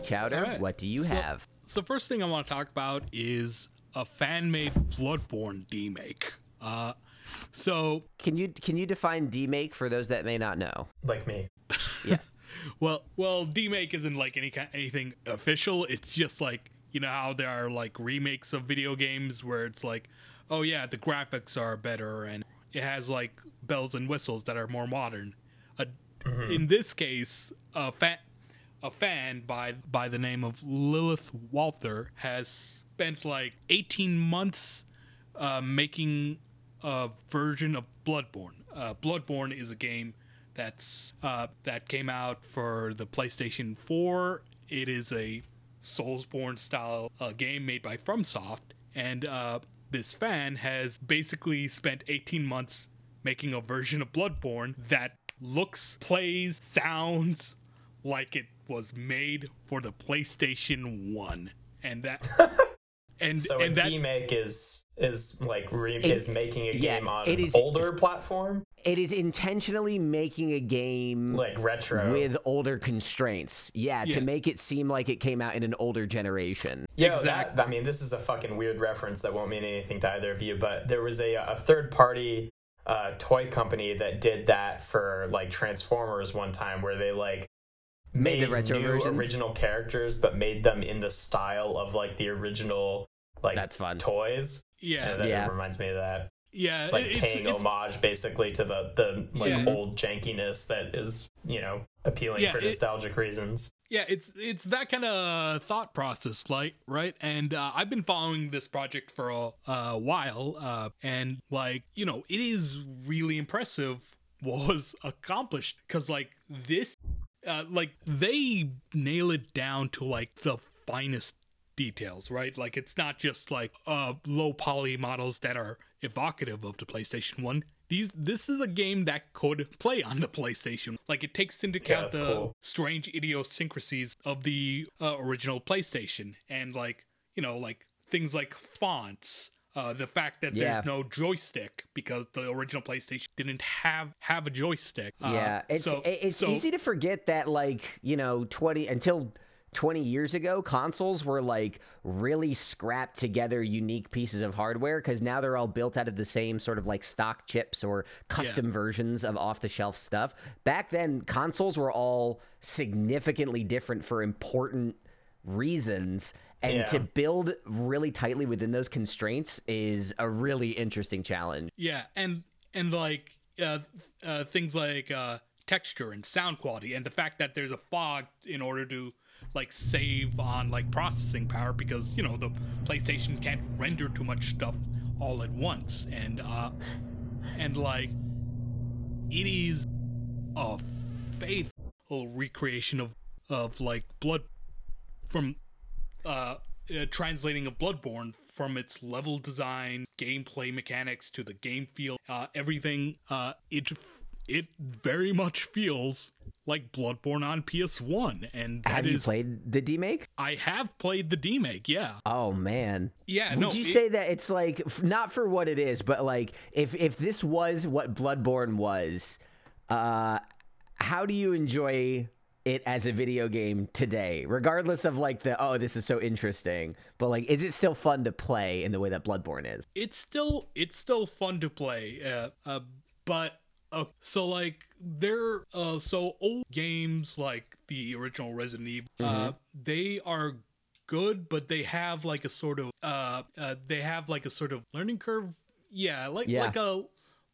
Chowder, Alright. what do you So- have? So first thing I want to talk about is a fan-made Bloodborne demake. Uh, so Can you can you define demake for those that may not know? Like me. Yes. well, well, demake isn't like any kind anything official. It's just like you know how there are like remakes of video games where it's like, oh yeah, the graphics are better and it has like bells and whistles that are more modern. A, In this case, a fan a fan by by the name of Lilith Walther has spent like 18 months uh, making a version of Bloodborne. Uh, Bloodborne is a game that's uh, that came out for the PlayStation 4. It is a Soulsborne style uh, game made by FromSoft, and uh, this fan has basically spent 18 months making a version of Bloodborne that looks, plays, sounds like it was made for the PlayStation 1. And that and So and a that remake is is like re- It- is making a yeah, game on it is- older platform, It is intentionally making a game like retro. with older constraints. Yeah, Yeah. to make it seem like it came out in an older generation. Yeah, exactly. that, I mean, this is a fucking weird reference that won't mean anything to either of you, but there was a, a third party uh, toy company that did that for like Transformers one time where they like Made made, the retro new versions? original characters but made them in the style of like the original like That's fun. toys. yeah, And that Yeah. reminds me of that. yeah, Like it's, paying it's, homage basically to the, the like Yeah. old jankiness that is, you know, appealing Yeah, for it- nostalgic reasons. yeah, it's it's that kind of thought process, like right. And uh, I've been following this project for a, a while, uh, and like you know, it is really impressive what was accomplished because like this, uh, like they nail it down to like the finest details, right? Like it's not just like uh low poly models that are evocative of the PlayStation 1. These this is a game that could play on the PlayStation. Like it takes into account that's the cool. strange idiosyncrasies of the uh, original PlayStation and like, you know, like things like fonts, uh, the fact that Yeah. there's no joystick because the original PlayStation didn't have have a joystick. Uh, yeah, it's so, it's so- easy to forget that like you know twenty until. 20 years ago, consoles were like really scrapped together unique pieces of hardware because now they're all built out of the same sort of like stock chips or custom versions of off the shelf stuff. Back then, consoles were all significantly different for important reasons. And Yeah. to build really tightly within those constraints is a really interesting challenge. Yeah, and and like uh, uh, things like uh, texture and sound quality, and the fact that there's a fog in order to like save on like processing power because you know the PlayStation can't render too much stuff all at once, and uh, and like it is a faithful recreation of of like blood from uh, uh translating of Bloodborne from its level design, gameplay mechanics to the game feel, uh everything uh it it very much feels like Bloodborne on PS1 and Have you is- played the demake? I have played the demake, yeah. Oh man. Yeah, Would no. you it- say that it's like not for what it is, but like if if this was what Bloodborne was, uh how do you enjoy it as a video game today? Regardless of like the oh this is so interesting, but like is it still fun to play in the way that Bloodborne is? it's still it's still fun to play uh, uh but uh, so like they're uh so old games like the original resident evil uh they are good, but they have like a sort of uh, uh they have like a sort of learning curve. Yeah, like Yeah. like a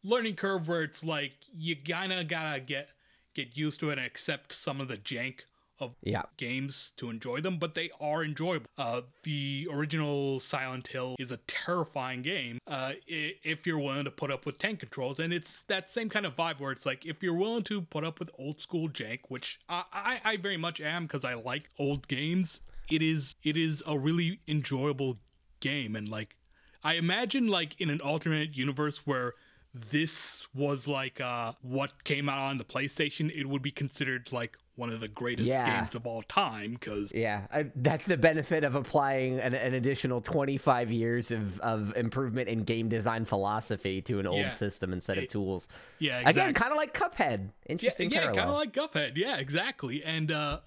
learning curve where it's like you kinda gotta get get used to it and accept some of the jank of Yeah. games to enjoy them, but they are enjoyable. Uh, the original Silent Hill is a terrifying game uh, if you're willing to put up with tank controls, and it's that same kind of vibe where it's like if you're willing to put up with old school jank, which I, I, I very much am because I like old games. It is it is a really enjoyable game, and like I imagine like in an alternate universe where this was like uh what came out on the PlayStation, it would be considered like one of the greatest Yeah. games of all time because Yeah, I, that's the benefit of applying an, an additional 25 years of, of improvement in game design philosophy to an old Yeah. system instead of tools. yeah, Again, exactly. kind of like Cuphead. Interesting yeah, kind of like Cuphead. Yeah, exactly. And uh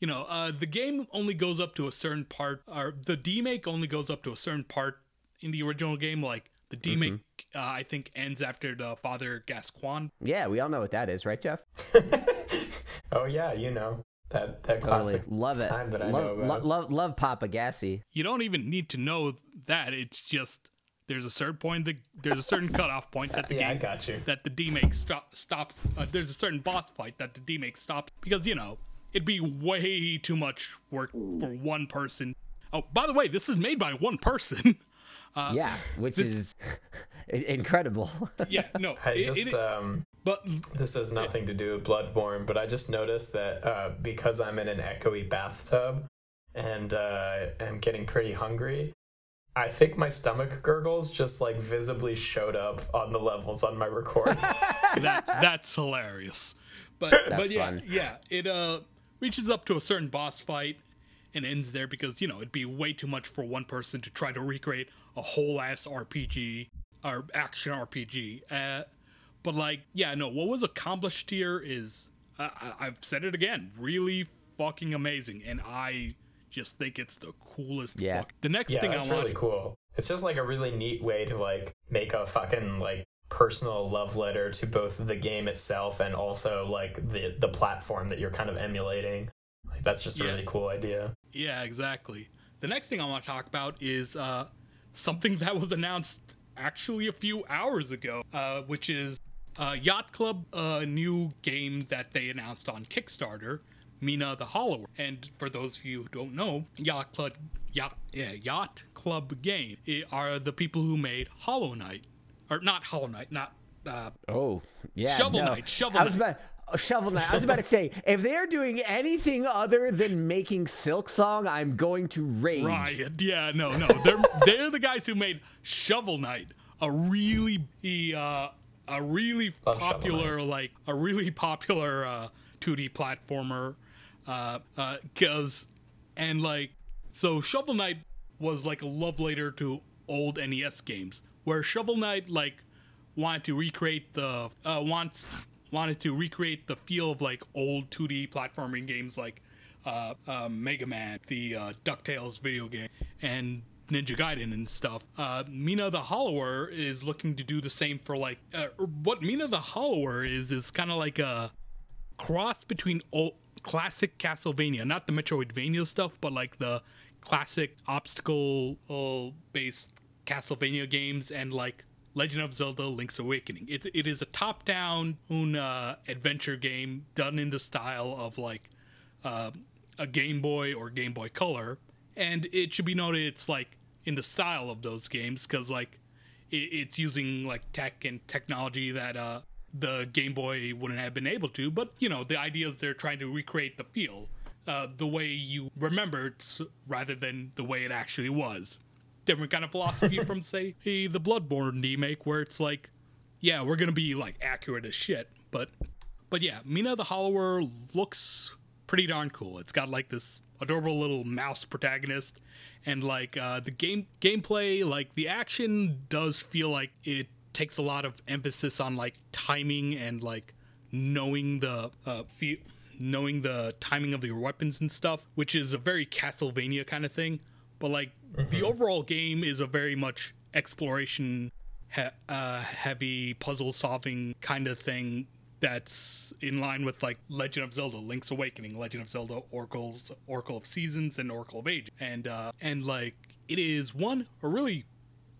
you know, uh the game only goes up to a certain part or the demake only goes up to a certain part in the original game like the demake Mm-hmm. uh, I think ends after the Father Gascoigne yeah, we all know what that is, right, Jeff? Oh yeah, you know that that Totally. classic Love it. time that I love, know about. lo- love, love Papa Gassy. you don't even need to know that. It's just there's a certain point that there's a certain cutoff point that the yeah, I game got you. that the demake stop, stops. Uh, there's a certain boss fight that the demake stops because you know it'd be way too much work for one person. Oh, by the way, this is made by one person. Uh, yeah, which is incredible. yeah, no, I it- just it- um, but this has nothing to do with Bloodborne, but I just noticed that uh, because I'm in an echoey bathtub and uh, am getting pretty hungry, I think my stomach gurgles just like visibly showed up on the levels on my record. that that's hilarious. But but yeah, fun. yeah, it uh reaches up to a certain boss fight and ends there because you know it'd be way too much for one person to try to recreate a whole ass RPG or action RPG. Uh, but like, yeah, no, what was accomplished here is uh, I- I've said it again, really fucking amazing, and I just think it's the coolest. Yeah. fuck- The next yeah, thing that's I want. really cool. It's just like a really neat way to like make a fucking like personal love letter to both the game itself and also like the the platform that you're kind of emulating. Like that's just a Yeah. really cool idea. Yeah, exactly. The next thing I want to talk about is uh, something that was announced actually a few hours ago, uh, which is uh, Yacht Club, a new game that they announced on Kickstarter, Mina the Hollower. And for those of you who don't know, Yacht Club, Yacht, yeah, Yacht Club game are the people who made Hollow Knight, or not Hollow Knight, not uh, Oh, yeah. Shovel no. Knight, Shovel I was Knight. about Shovel Knight. I was about to say, if they're doing anything other than making Silksong, I'm going to rage. Riot. Yeah, no, no. They're they're the guys who made Shovel Knight, a really uh a really Love popular like a really popular uh 2D platformer uh uh cuz and like so Shovel Knight was like a love letter to old NES games where Shovel Knight like wanted to recreate the uh wants wanted to recreate the feel of like old 2D platforming games like uh, uh Mega Man, the uh, DuckTales video game, and Ninja Gaiden and stuff. Uh, Mina the Hollower is looking to do the same for like uh, what Mina the Hollower is is kind of like a cross between old classic Castlevania, not the Metroidvania stuff, but like the classic obstacle based Castlevania games and like Legend of Zelda Link's Awakening. It, it is a top down uh, adventure game done in the style of like uh, a Game Boy or Game Boy Color. And it should be noted it's like in the style of those games because like it, it's using like tech and technology that uh, the Game Boy wouldn't have been able to. But you know, the idea is they're trying to recreate the feel, uh, the way you remember it, rather than the way it actually was. Different kind of philosophy from say the the Bloodborne remake, where it's like, yeah, we're gonna be like accurate as shit, but but yeah, Mina the Hollower looks pretty darn cool. It's got like this adorable little mouse protagonist, and like uh, the game gameplay, like the action does feel like it takes a lot of emphasis on like timing and like knowing the uh, fe- knowing the timing of your weapons and stuff, which is a very Castlevania kind of thing. But like the overall game is a very much exploration he- uh, heavy puzzle solving kind of thing that's in line with like Legend of Zelda: Link's Awakening, Legend of Zelda: Oracle's Oracle of Seasons, and Oracle of Age, and uh, and like it is one a really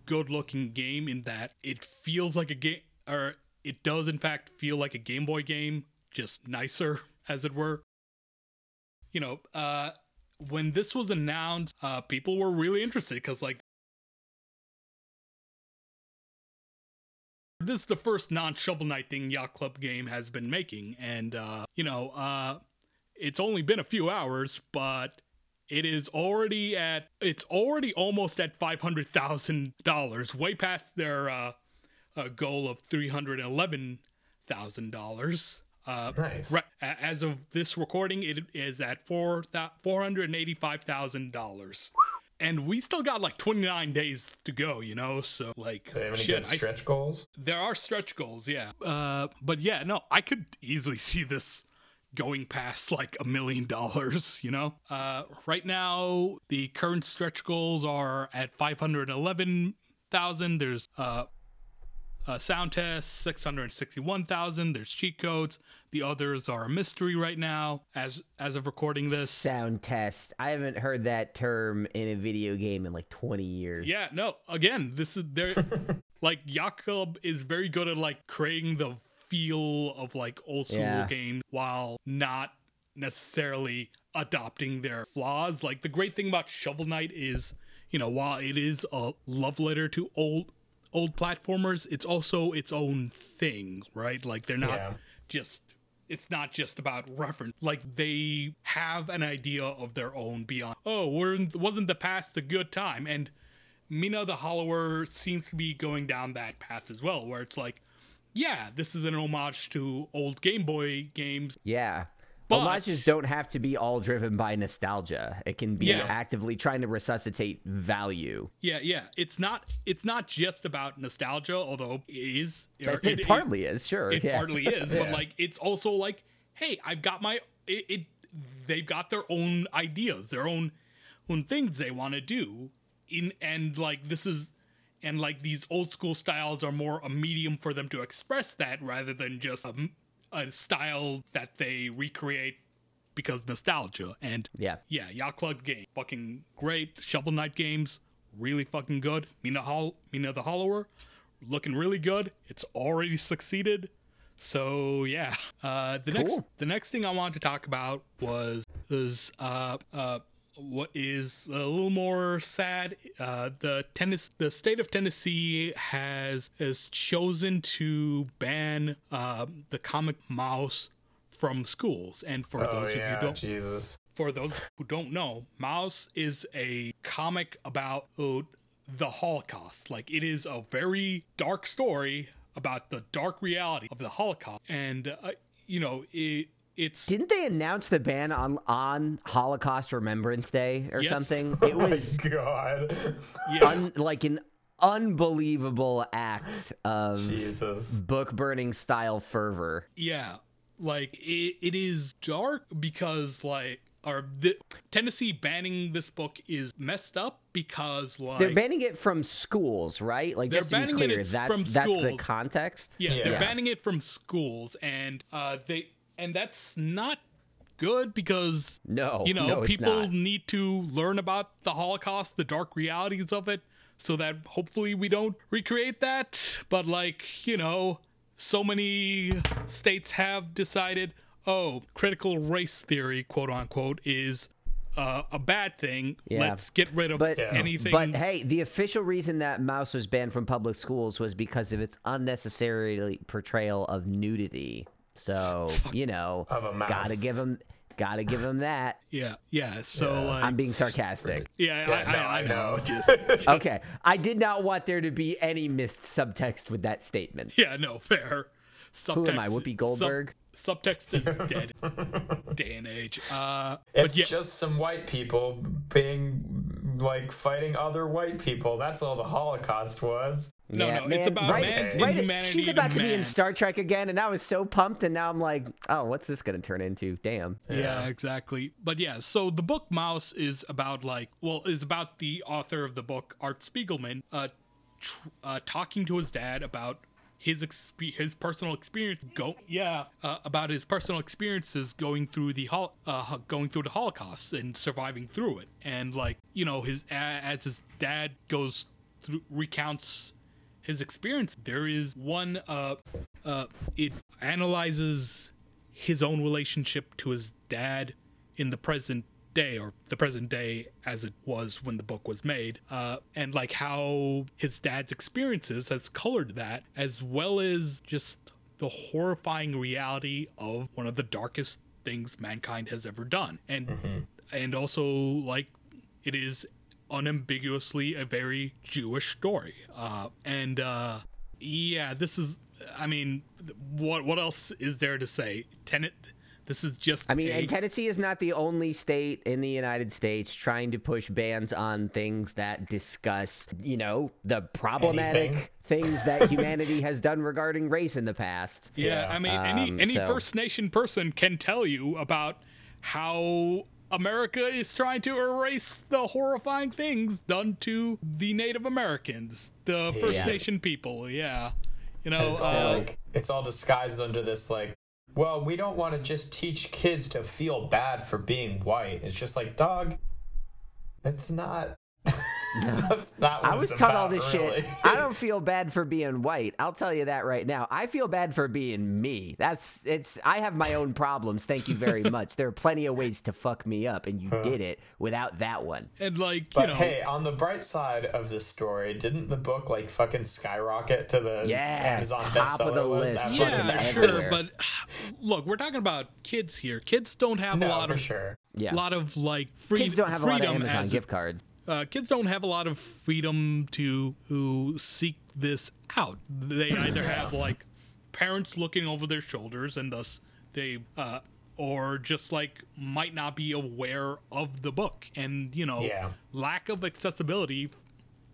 good looking game in that it feels like a game, or it does in fact feel like a Game Boy game, just nicer, as it were. You know, uh, when this was announced, uh, people were really interested because like this is the first non-shovel knight thing yacht club game has been making and uh you know uh it's only been a few hours but it is already at it's already almost at five hundred thousand dollars way past their uh, uh goal of three hundred eleven thousand dollars uh, Nice. Right, as of this recording, it is at four four hundred and eighty five thousand dollars, and we still got like twenty nine days to go. You know, so like Do they have any shit, good I- stretch goals? there are stretch goals, yeah. Uh, but yeah, no, I could easily see this going past like a million dollars, you know? Uh, right now, the current stretch goals are at 511,000. There's uh, a sound test, 661,000. There's cheat codes. The others are a mystery right now as as of recording this. Sound test. I haven't heard that term in a video game in like 20 years. Yeah, no. Again, this is there. like Yacht Club is very good at like creating the feel of like old school Yeah. games while not necessarily adopting their flaws. Like the great thing about Shovel Knight is, you know, while it is a love letter to old old platformers, it's also its own thing, right? Like they're not Yeah. just it's not just about reference. Like they have an idea of their own beyond oh we're, wasn't the past a good time? And mina the hollower seems to be going down that path as well where it's like yeah this is an homage to old game boy games. Yeah. But- Homages don't have to be all driven by nostalgia. It can be Yeah. actively trying to resuscitate value. yeah yeah it's not it's not just about nostalgia although it is or It, it partly is, sure. it yeah. partly is but Yeah. like it's also like hey i've got my it, it they've got their own ideas their own own things they want to do in and like this is and like these old school styles are more a medium for them to express that rather than just a, a style that they recreate because nostalgia. And Yeah. yeah yacht club game fucking great. Shovel knight games really fucking good. Mina Hol- mina the hollower looking really good. It's already succeeded. So yeah. Uh the next the next thing i wanted to talk about was is uh uh what is a little more sad uh the tennis the state of tennessee has has chosen to ban um the comic Maus from schools and for Oh those of you who don't Jesus. for those who don't know, Maus is a comic about uh, the Holocaust. Like it is a very dark story about the dark reality of the Holocaust, and uh, you know it. It's Didn't they announce the ban on on Holocaust Remembrance Day or Yes. something? It was God, yeah, un, like an unbelievable act of Jesus. book burning style fervor. yeah. Like it, it is dark because like or the, Tennessee banning this book is messed up because like They're banning it from schools, right? Like They're just to be banning it, clear, it's that's from that's the schools. context. Yeah, they're Yeah. banning it from schools, and uh, they and that's not good because No, you know no, people need to learn about the Holocaust, the dark realities of it, so that hopefully we don't recreate that. But like you know, so many states have decided, oh, critical race theory, quote unquote, is. Uh, a bad thing. Yeah. Let's get rid of But anything. but hey, the official reason that Maus was banned from public schools was because of its unnecessary portrayal of nudity. So you know, Of a mouse. gotta give him, gotta give him that. yeah, yeah. So Yeah. like, I'm being sarcastic. Yeah, Yeah, I, no, I, I I know. know. Just Okay, I did not want there to be any missed subtext with that statement. Yeah, no, fair. Subtext, Who am I, Whoopi Goldberg? Sub, subtext is dead. Day and age. Uh, It's but yeah, just some white people being like fighting other white people. That's all the Holocaust was. no, Yeah, no, man, it's about right- man's right- inhumanity. She's about to be in. Star Trek again, and I was so pumped, and now I'm like, oh, what's this gonna turn into? Damn. Yeah, exactly. But yeah, so the book Maus is about like, well, is about the author of the book, Art Spiegelman, uh, tr- uh talking to his dad about his exp- his personal experience go yeah uh, about his personal experiences going through the hol- uh, going through the Holocaust and surviving through it. And like you know his as his dad goes through recounts his experience there is one uh uh it analyzes his own relationship to his dad in the present day or the present day as it was when the book was made uh, and like how his dad's experiences has colored that as well as just the horrifying reality of one of the darkest things mankind has ever done. And and also like it is unambiguously a very jewish story. Uh, and uh, yeah this is i mean what what else is there to say? Tenet this is just I mean, a- and Tennessee is not the only state in the United States trying to push bans on things that discuss, you know, the problematic Anything. things that humanity has done regarding race in the past. Yeah, Yeah. I mean, any Um, any so- First Nation person can tell you about how America is trying to erase the horrifying things done to the Native Americans, the First Yeah. Nation people. Yeah, you know, It's uh, like it's all disguised under this like, well, we don't want to just teach kids to feel bad for being white. It's just like, dog, that's not. that's not. I was it's taught all this really. shit. I don't feel bad for being white. I'll tell you that right now. I feel bad for being me. That's it's. I have my own problems. Thank you very much. There are plenty of ways to fuck me up, and you did it without that one. and like But you know, hey, on the bright side of this story, didn't the book like fucking skyrocket to the Yeah, Amazon top bestseller of the list? list. yeah, this fucking actually- sure, everywhere. but look, we're talking about kids here. Kids don't have a lot for of sure. Yeah. lot of like free, Kids don't have a lot of freedom Amazon as gift cards. Uh, kids don't have a lot of freedom to to seek this out. They either have like parents looking over their shoulders, and thus they, uh, or just like might not be aware of the book, and you know, Yeah. lack of accessibility,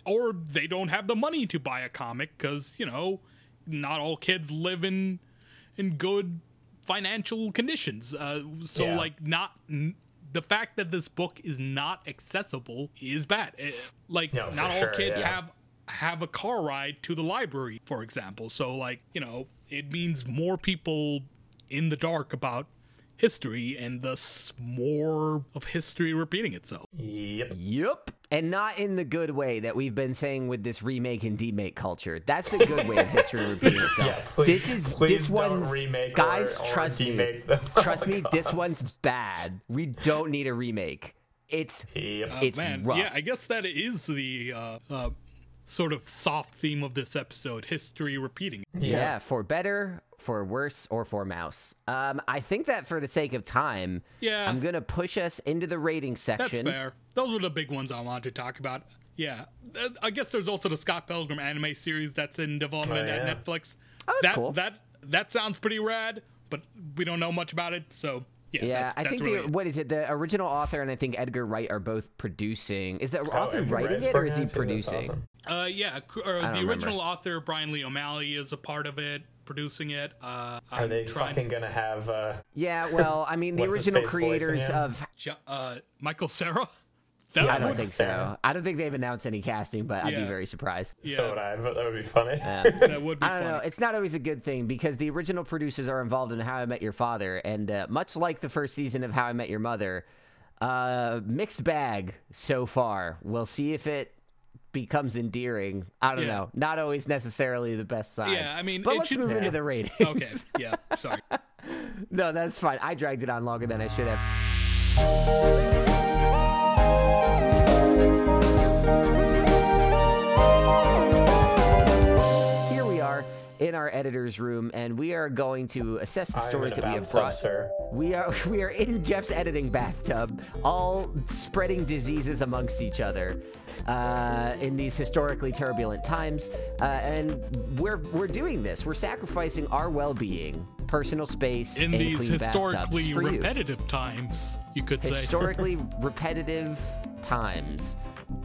or they don't have the money to buy a comic because you know, not all kids live in in good financial conditions. Uh, so Yeah. like not. The fact that this book is not accessible is bad. Eh, like No, not all sure, kids yeah. have have a car ride to the library, for example. So like, you know, it means more people in the dark about history and thus more of history repeating itself. Yep. Yep. And not in the good way that we've been saying with this remake and demake culture. That's the good way of history repeating itself. Yeah, please- this is please this don't one's remake guys. or trust me. Trust me. This one's bad. We don't need a remake. It's Yep. Uh, It's man, rough. yeah, I guess that is the uh, uh, sort of soft theme of this episode: history repeating. yeah. for better, for worse, or for mouse. Um, I think that for the sake of time, Yeah. I'm gonna push us into the rating That's section. fair. Those were the big ones I wanted to talk about. Yeah, Uh, I guess there's also the Scott Pilgrim anime series that's in development Oh, at. Netflix. Oh, that's that cool. that that sounds pretty rad, but we don't know much about it, so yeah. Yeah, that's, I that's think really the what is it? The original author and I think Edgar Wright are both producing. Is the Oh, author Edgar writing Wright's it or is he working on it too? That's producing? awesome. Uh, yeah, cr- or don't the remember. original author Brian Lee O'Malley is a part of it, producing it. Uh, Are I'm they trying. fucking gonna have? Uh, Yeah, well, I mean, the original creators of. Jo- uh, Michael Cera. That Yeah, I don't think Cera. so. I don't think they've announced any casting, but I'd be very surprised. Yeah, So would I. But that would be funny. that would be I don't funny. know. It's not always a good thing because the original producers are involved in How I Met Your Father, and uh, much like the first season of How I Met Your Mother, uh, mixed bag so far. We'll see if it becomes endearing. I don't Yeah. know. Not always necessarily the best sign. Yeah, I mean, but it let's should- move into the ratings. Okay, yeah, sorry. no, that's fine. I dragged it on longer than I should have. In our editor's room, and we are going to assess the stories that we have brought. sir. We are we are in Jeff's editing bathtub, all spreading diseases amongst each other uh, in these historically turbulent times, uh, and we're we're doing this. We're sacrificing our well-being, personal space, In and these clean historically bathtubs for you. repetitive times, you could say. historically repetitive times.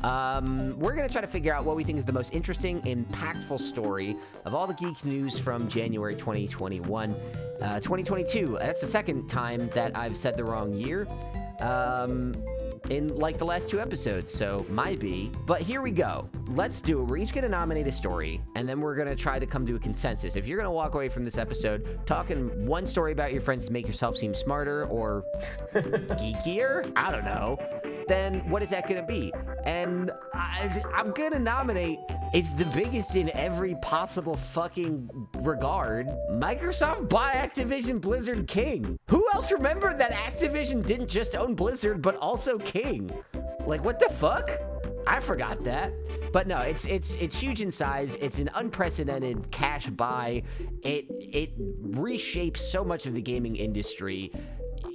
Um, we're going to try to figure out what we think is the most interesting, impactful story of all the geek news from January 2021. Uh, 2022, that's the second time that I've said the wrong year. Um, in like the last two episodes, so might be. But here we go. Let's do it. We're each gonna nominate a story, and then we're gonna try to come to a consensus. If you're gonna walk away from this episode talking one story about your friends to make yourself seem smarter or geekier, I don't know then what is that going to be? And I, I'm going to nominate. It's the biggest in every possible fucking regard. Microsoft buy Activision Blizzard King. Who else remembered that Activision didn't just own Blizzard but also King? Like what the fuck? I forgot that. But no, it's it's it's huge in size. It's an unprecedented cash buy. It it reshapes so much of the gaming industry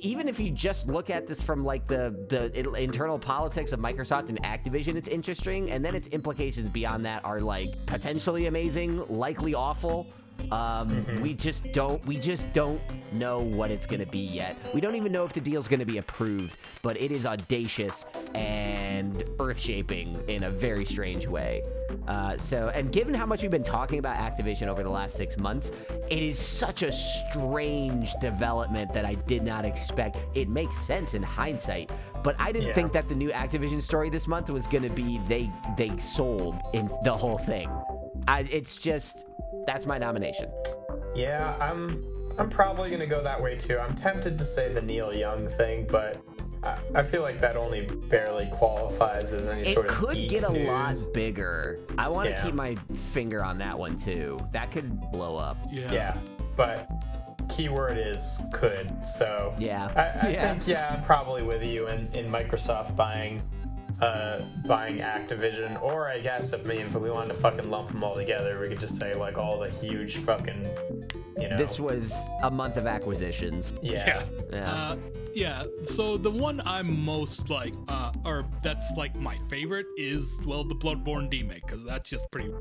even if you just look at this from like the the internal politics of Microsoft and Activision, it's interesting, and then its implications beyond that are like potentially amazing, likely awful. Um, mm-hmm. We just don't. We just don't know what it's going to be yet. We don't even know if the deal's going to be approved. But it is audacious and earth-shaping in a very strange way. Uh, so, and given how much we've been talking about Activision over the last six months, it is such a strange development that I did not expect. It makes sense in hindsight, but I didn't yeah. think that the new Activision story this month was going to be they they sold in the whole thing. I, it's just that's my nomination. Yeah, I'm I'm probably gonna go that way too. I'm tempted to say the Neil Young thing, but I, I feel like that only barely qualifies as any it sort of. It could get news. a lot bigger. I want to yeah. keep my finger on that one too. That could blow up. Yeah. Yeah, but keyword is could. So yeah, I, I yeah. think yeah, I'm probably with you in in Microsoft buying uh, buying Activision, or I guess if, I mean, if we wanted to fucking lump them all together, we could just say like all the huge fucking, you know. This was a month of acquisitions. Yeah. Yeah. Yeah. Uh, yeah. So the one I'm most like, uh, or that's like my favorite is well the Bloodborne remake because that's just pretty.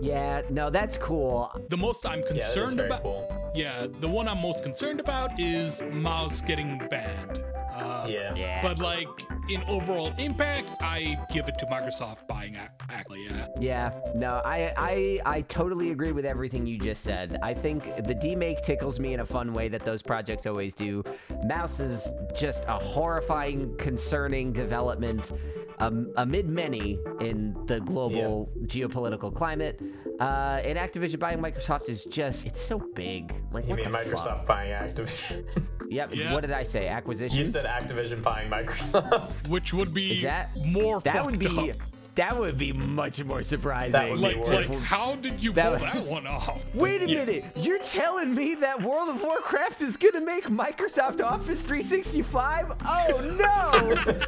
Yeah. No, that's cool. The most I'm concerned yeah, about. Cool. Yeah. The one I'm most concerned about is Maus getting banned. Uh, yeah. yeah. But like in overall impact, I give it to Microsoft buying Ackley. Yeah. Yeah. No, I I I totally agree with everything you just said. I think the demake tickles me in a fun way that those projects always do. Maus is just a horrifying, concerning development um, amid many in the global yeah. geopolitical climate. Uh, and Activision buying Microsoft is just, it's so big. Like, you mean Microsoft fuck? buying Activision? yep. Yeah. What did I say? Acquisition? You said Activision buying Microsoft. Which would be is that, more That would be. Up. That would be much more surprising. That would like, be worse. like, how did you that pull that one off? Wait a yeah. minute. You're telling me that World of Warcraft is going to make Microsoft Office 365? Oh, no.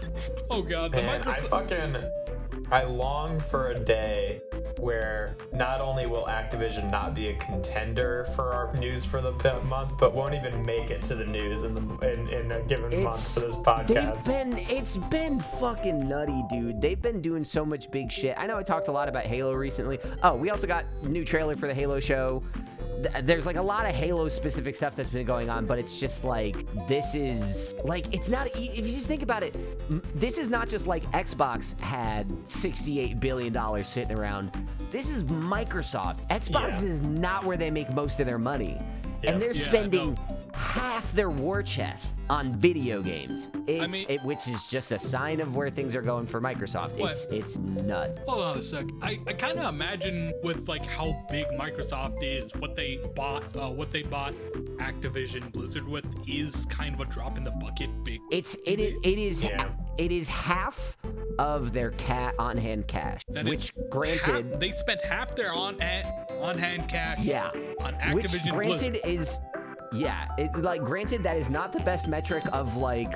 oh, God. The Man, Microsoft... I fucking... I long for a day where not only will Activision not be a contender for our news for the month, but won't even make it to the news in the in, in a given it's, month for this podcast. They've been it's been fucking nutty, dude. They've been doing so much big shit. I know I talked a lot about Halo recently. Oh, we also got new trailer for the Halo show there's like a lot of Halo specific stuff that's been going on, but it's just like this is like it's not. If you just think about it, this is not just like Xbox had 68 billion dollars sitting around. This is Microsoft. Xbox yeah. is not where they make most of their money, and they're yeah, spending. No half their war chest on video games. It's, I mean, it, which is just a sign of where things are going for Microsoft. What? It's it's nuts. Hold on a sec. I, I kind of imagine with like how big Microsoft is, what they bought, uh, what they bought Activision Blizzard with is kind of a drop in the bucket. Big. It's it is it is yeah. it is half of their cat on hand cash, that which granted half, they spent half their on on hand cash. Yeah. On Activision which granted Blizzard. is yeah, it's like granted that is not the best metric of like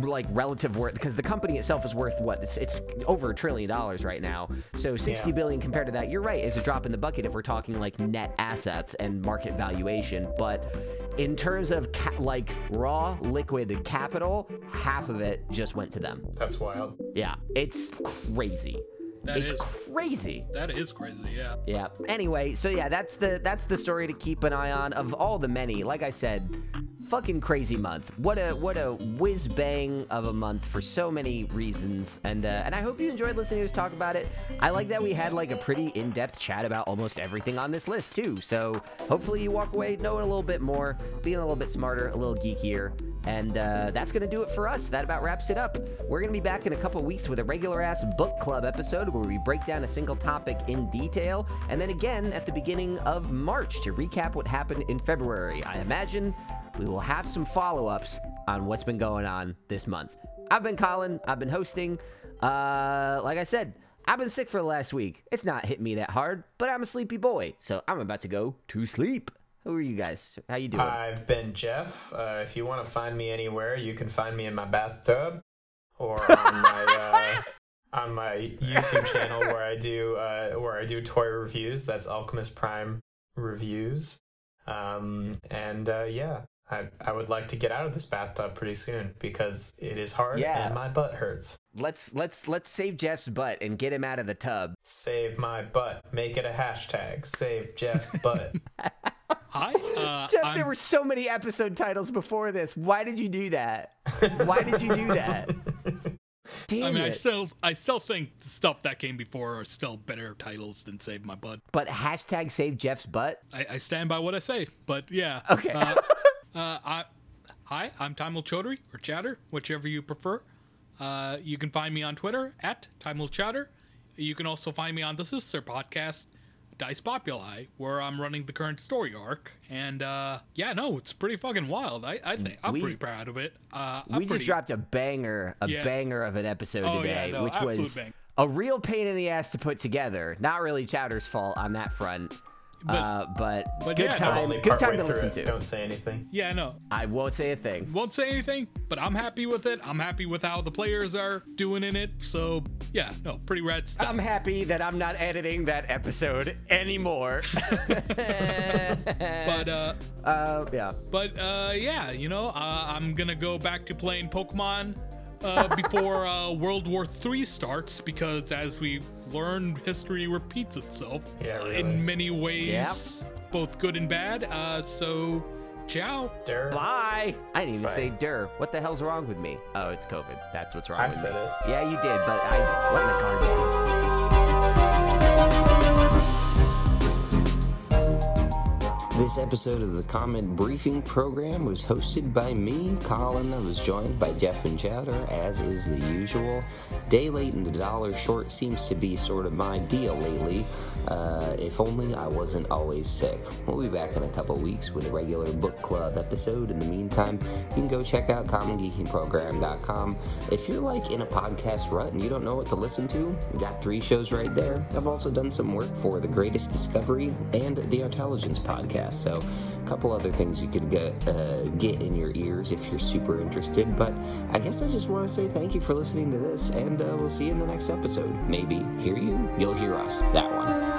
like relative worth because the company itself is worth what it's it's over a trillion dollars right now. So sixty yeah. billion compared to that, you're right, is a drop in the bucket if we're talking like net assets and market valuation. But in terms of ca- like raw liquid capital, half of it just went to them. That's wild. Yeah, it's crazy. That it's is, crazy. That is crazy, yeah. Yeah. Anyway, so yeah, that's the that's the story to keep an eye on of all the many. Like I said, fucking crazy month. What a what a whiz bang of a month for so many reasons. And uh, and I hope you enjoyed listening to us talk about it. I like that we had like a pretty in depth chat about almost everything on this list too. So hopefully you walk away knowing a little bit more, being a little bit smarter, a little geekier. And uh, that's going to do it for us. That about wraps it up. We're going to be back in a couple weeks with a regular ass book club episode where we break down a single topic in detail. And then again at the beginning of March to recap what happened in February. I imagine we will have some follow ups on what's been going on this month. I've been Colin, I've been hosting. Uh, like I said, I've been sick for the last week. It's not hitting me that hard, but I'm a sleepy boy, so I'm about to go to sleep. Who are you guys? How you doing? I've been Jeff. Uh, if you want to find me anywhere, you can find me in my bathtub or on my uh, on my YouTube channel where I do uh, where I do toy reviews. That's Alchemist Prime reviews. Um, and uh, yeah, I I would like to get out of this bathtub pretty soon because it is hard Yeah. and my butt hurts. let's let's let's save Jeff's butt and get him out of the tub. Save my butt. Make it a hashtag. Save Jeff's butt. Hi. Uh, Jeff, I'm, there were so many episode titles before this. Why did you do that? Why did you do that? Damn I mean, I still, I still think stuff that came before are still better titles than "Save My Butt." but hashtag save Jeff's butt. I, I stand by what I say. But yeah. Okay. Uh, uh, I, hi, I'm Timel Chaudhry or Chatter, whichever you prefer. Uh, you can find me on Twitter at Timel Chatter. You can also find me on the sister podcast, Dice Populi, where I'm running the current story arc. And uh, yeah, no, it's pretty fucking wild. I, I think I'm We- pretty proud of it. Uh, we pretty, just dropped a banger, a Yeah. banger of an episode Oh, yeah, today, no, which was bang. a real pain in the ass to put together. Not really Chowder's fault on that front. But- uh, but, but good yeah, time, Only good time to listen it. to. Don't say anything. Yeah, no, I won't say a thing. won't say anything, but I'm happy with it. I'm happy with how the players are doing in it. So yeah, no, pretty rad stuff. I'm happy that I'm not editing that episode anymore. but uh, uh, yeah. But uh, yeah, you know, uh, I'm gonna go back to playing Pokemon uh, before uh, World War III starts because, as we've learned, history repeats itself Yeah, really. in many ways, both good and bad. Uh, so, ciao. Durr. Bye. I didn't even Bye. say "dur." What the hell's wrong with me? Oh, it's COVID. That's what's wrong I with said me. it. Yeah, you did, but I what in the car This episode of the Common Geeking Program was hosted by me, Colin. I was joined by Jeff and Chowder, as is the usual. Day late and a dollar short seems to be sort of my deal lately. Uh, if only I wasn't always sick. We'll be back in a couple weeks with a regular book club episode. In the meantime, you can go check out commongeekingprogram.com. If you're like in a podcast rut and you don't know what to listen to, we got three shows right there. I've also done some work for The Greatest Discovery and The Intelligence Podcast. So, a couple other things you could get, uh, get in your ears if you're super interested. But I guess I just want to say thank you for listening to this, and uh, we'll see you in the next episode. Maybe hear you, you'll hear us. That one.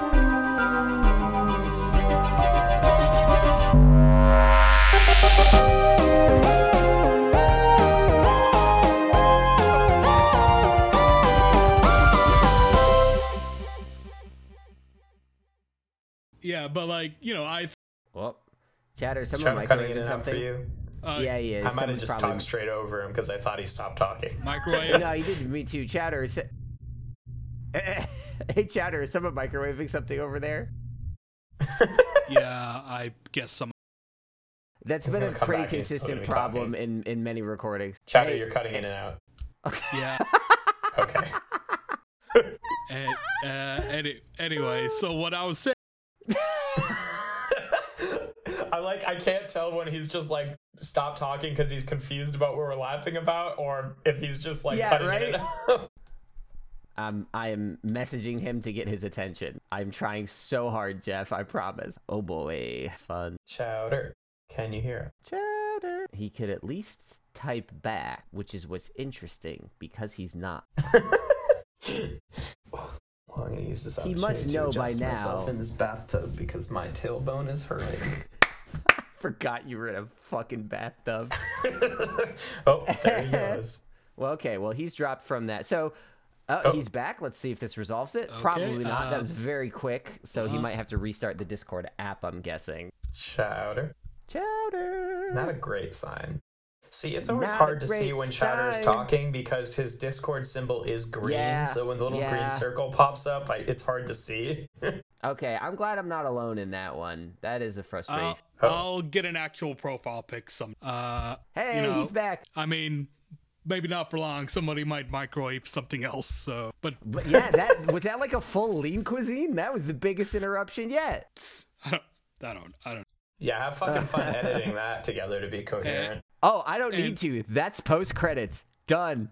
Yeah, but like you know, I Well, Chatter, Is someone Trevor cutting in microwaving for something. you? uh, yeah, he is. I might have Someone's just probably... talked straight over him because I thought he stopped talking. microwave. No, he did me too. Chatter. is- hey, Chatter, is someone microwaving something over there? yeah, I guess some. That's He's been a pretty back and he's still consistent gonna problem in, in many recordings. Chatter, Hey, you're cutting in and out. Yeah. Okay. and, uh, any, anyway, so what I was saying. I like I can't tell when he's just like stop talking because he's confused about what we're laughing about, or if he's just like Yeah, cutting right? in and out. Um, I am messaging him to get his attention. I'm trying so hard, Jeff. I promise. Oh boy, fun. Chowder, can you hear chowder? He could at least type back, which is what's interesting because he's not. Well, I'm gonna use this. He must opportunity to know by adjust myself now. in this bathtub because my tailbone is hurting. Forgot you were in a fucking bathtub. oh, there he goes. well, okay. Well, he's dropped from that. So. Uh, Oh. He's back. Let's see if this resolves it. Probably not. that uh, was very quick. So he uh-huh. might have to restart the Discord app. I'm guessing. Chowder, Chowder. Not a great sign. See, it's always Not hard to see when Chowder is talking because his Discord symbol is green. Yeah, So when the little yeah. green circle pops up, I, it's hard to see. Okay, I'm glad I'm not alone in that one. That is a frustration. I'll, Oh. I'll get an actual profile pic some. Uh, hey, you know, he's back. I mean, maybe not for long. Somebody might microwave something else. So, but But yeah, that was that like a full lean cuisine. That was the biggest interruption yet. I don't, I don't, I don't. yeah, have fucking fun editing that together to be coherent. Oh, I don't need to. That's post credits. Done.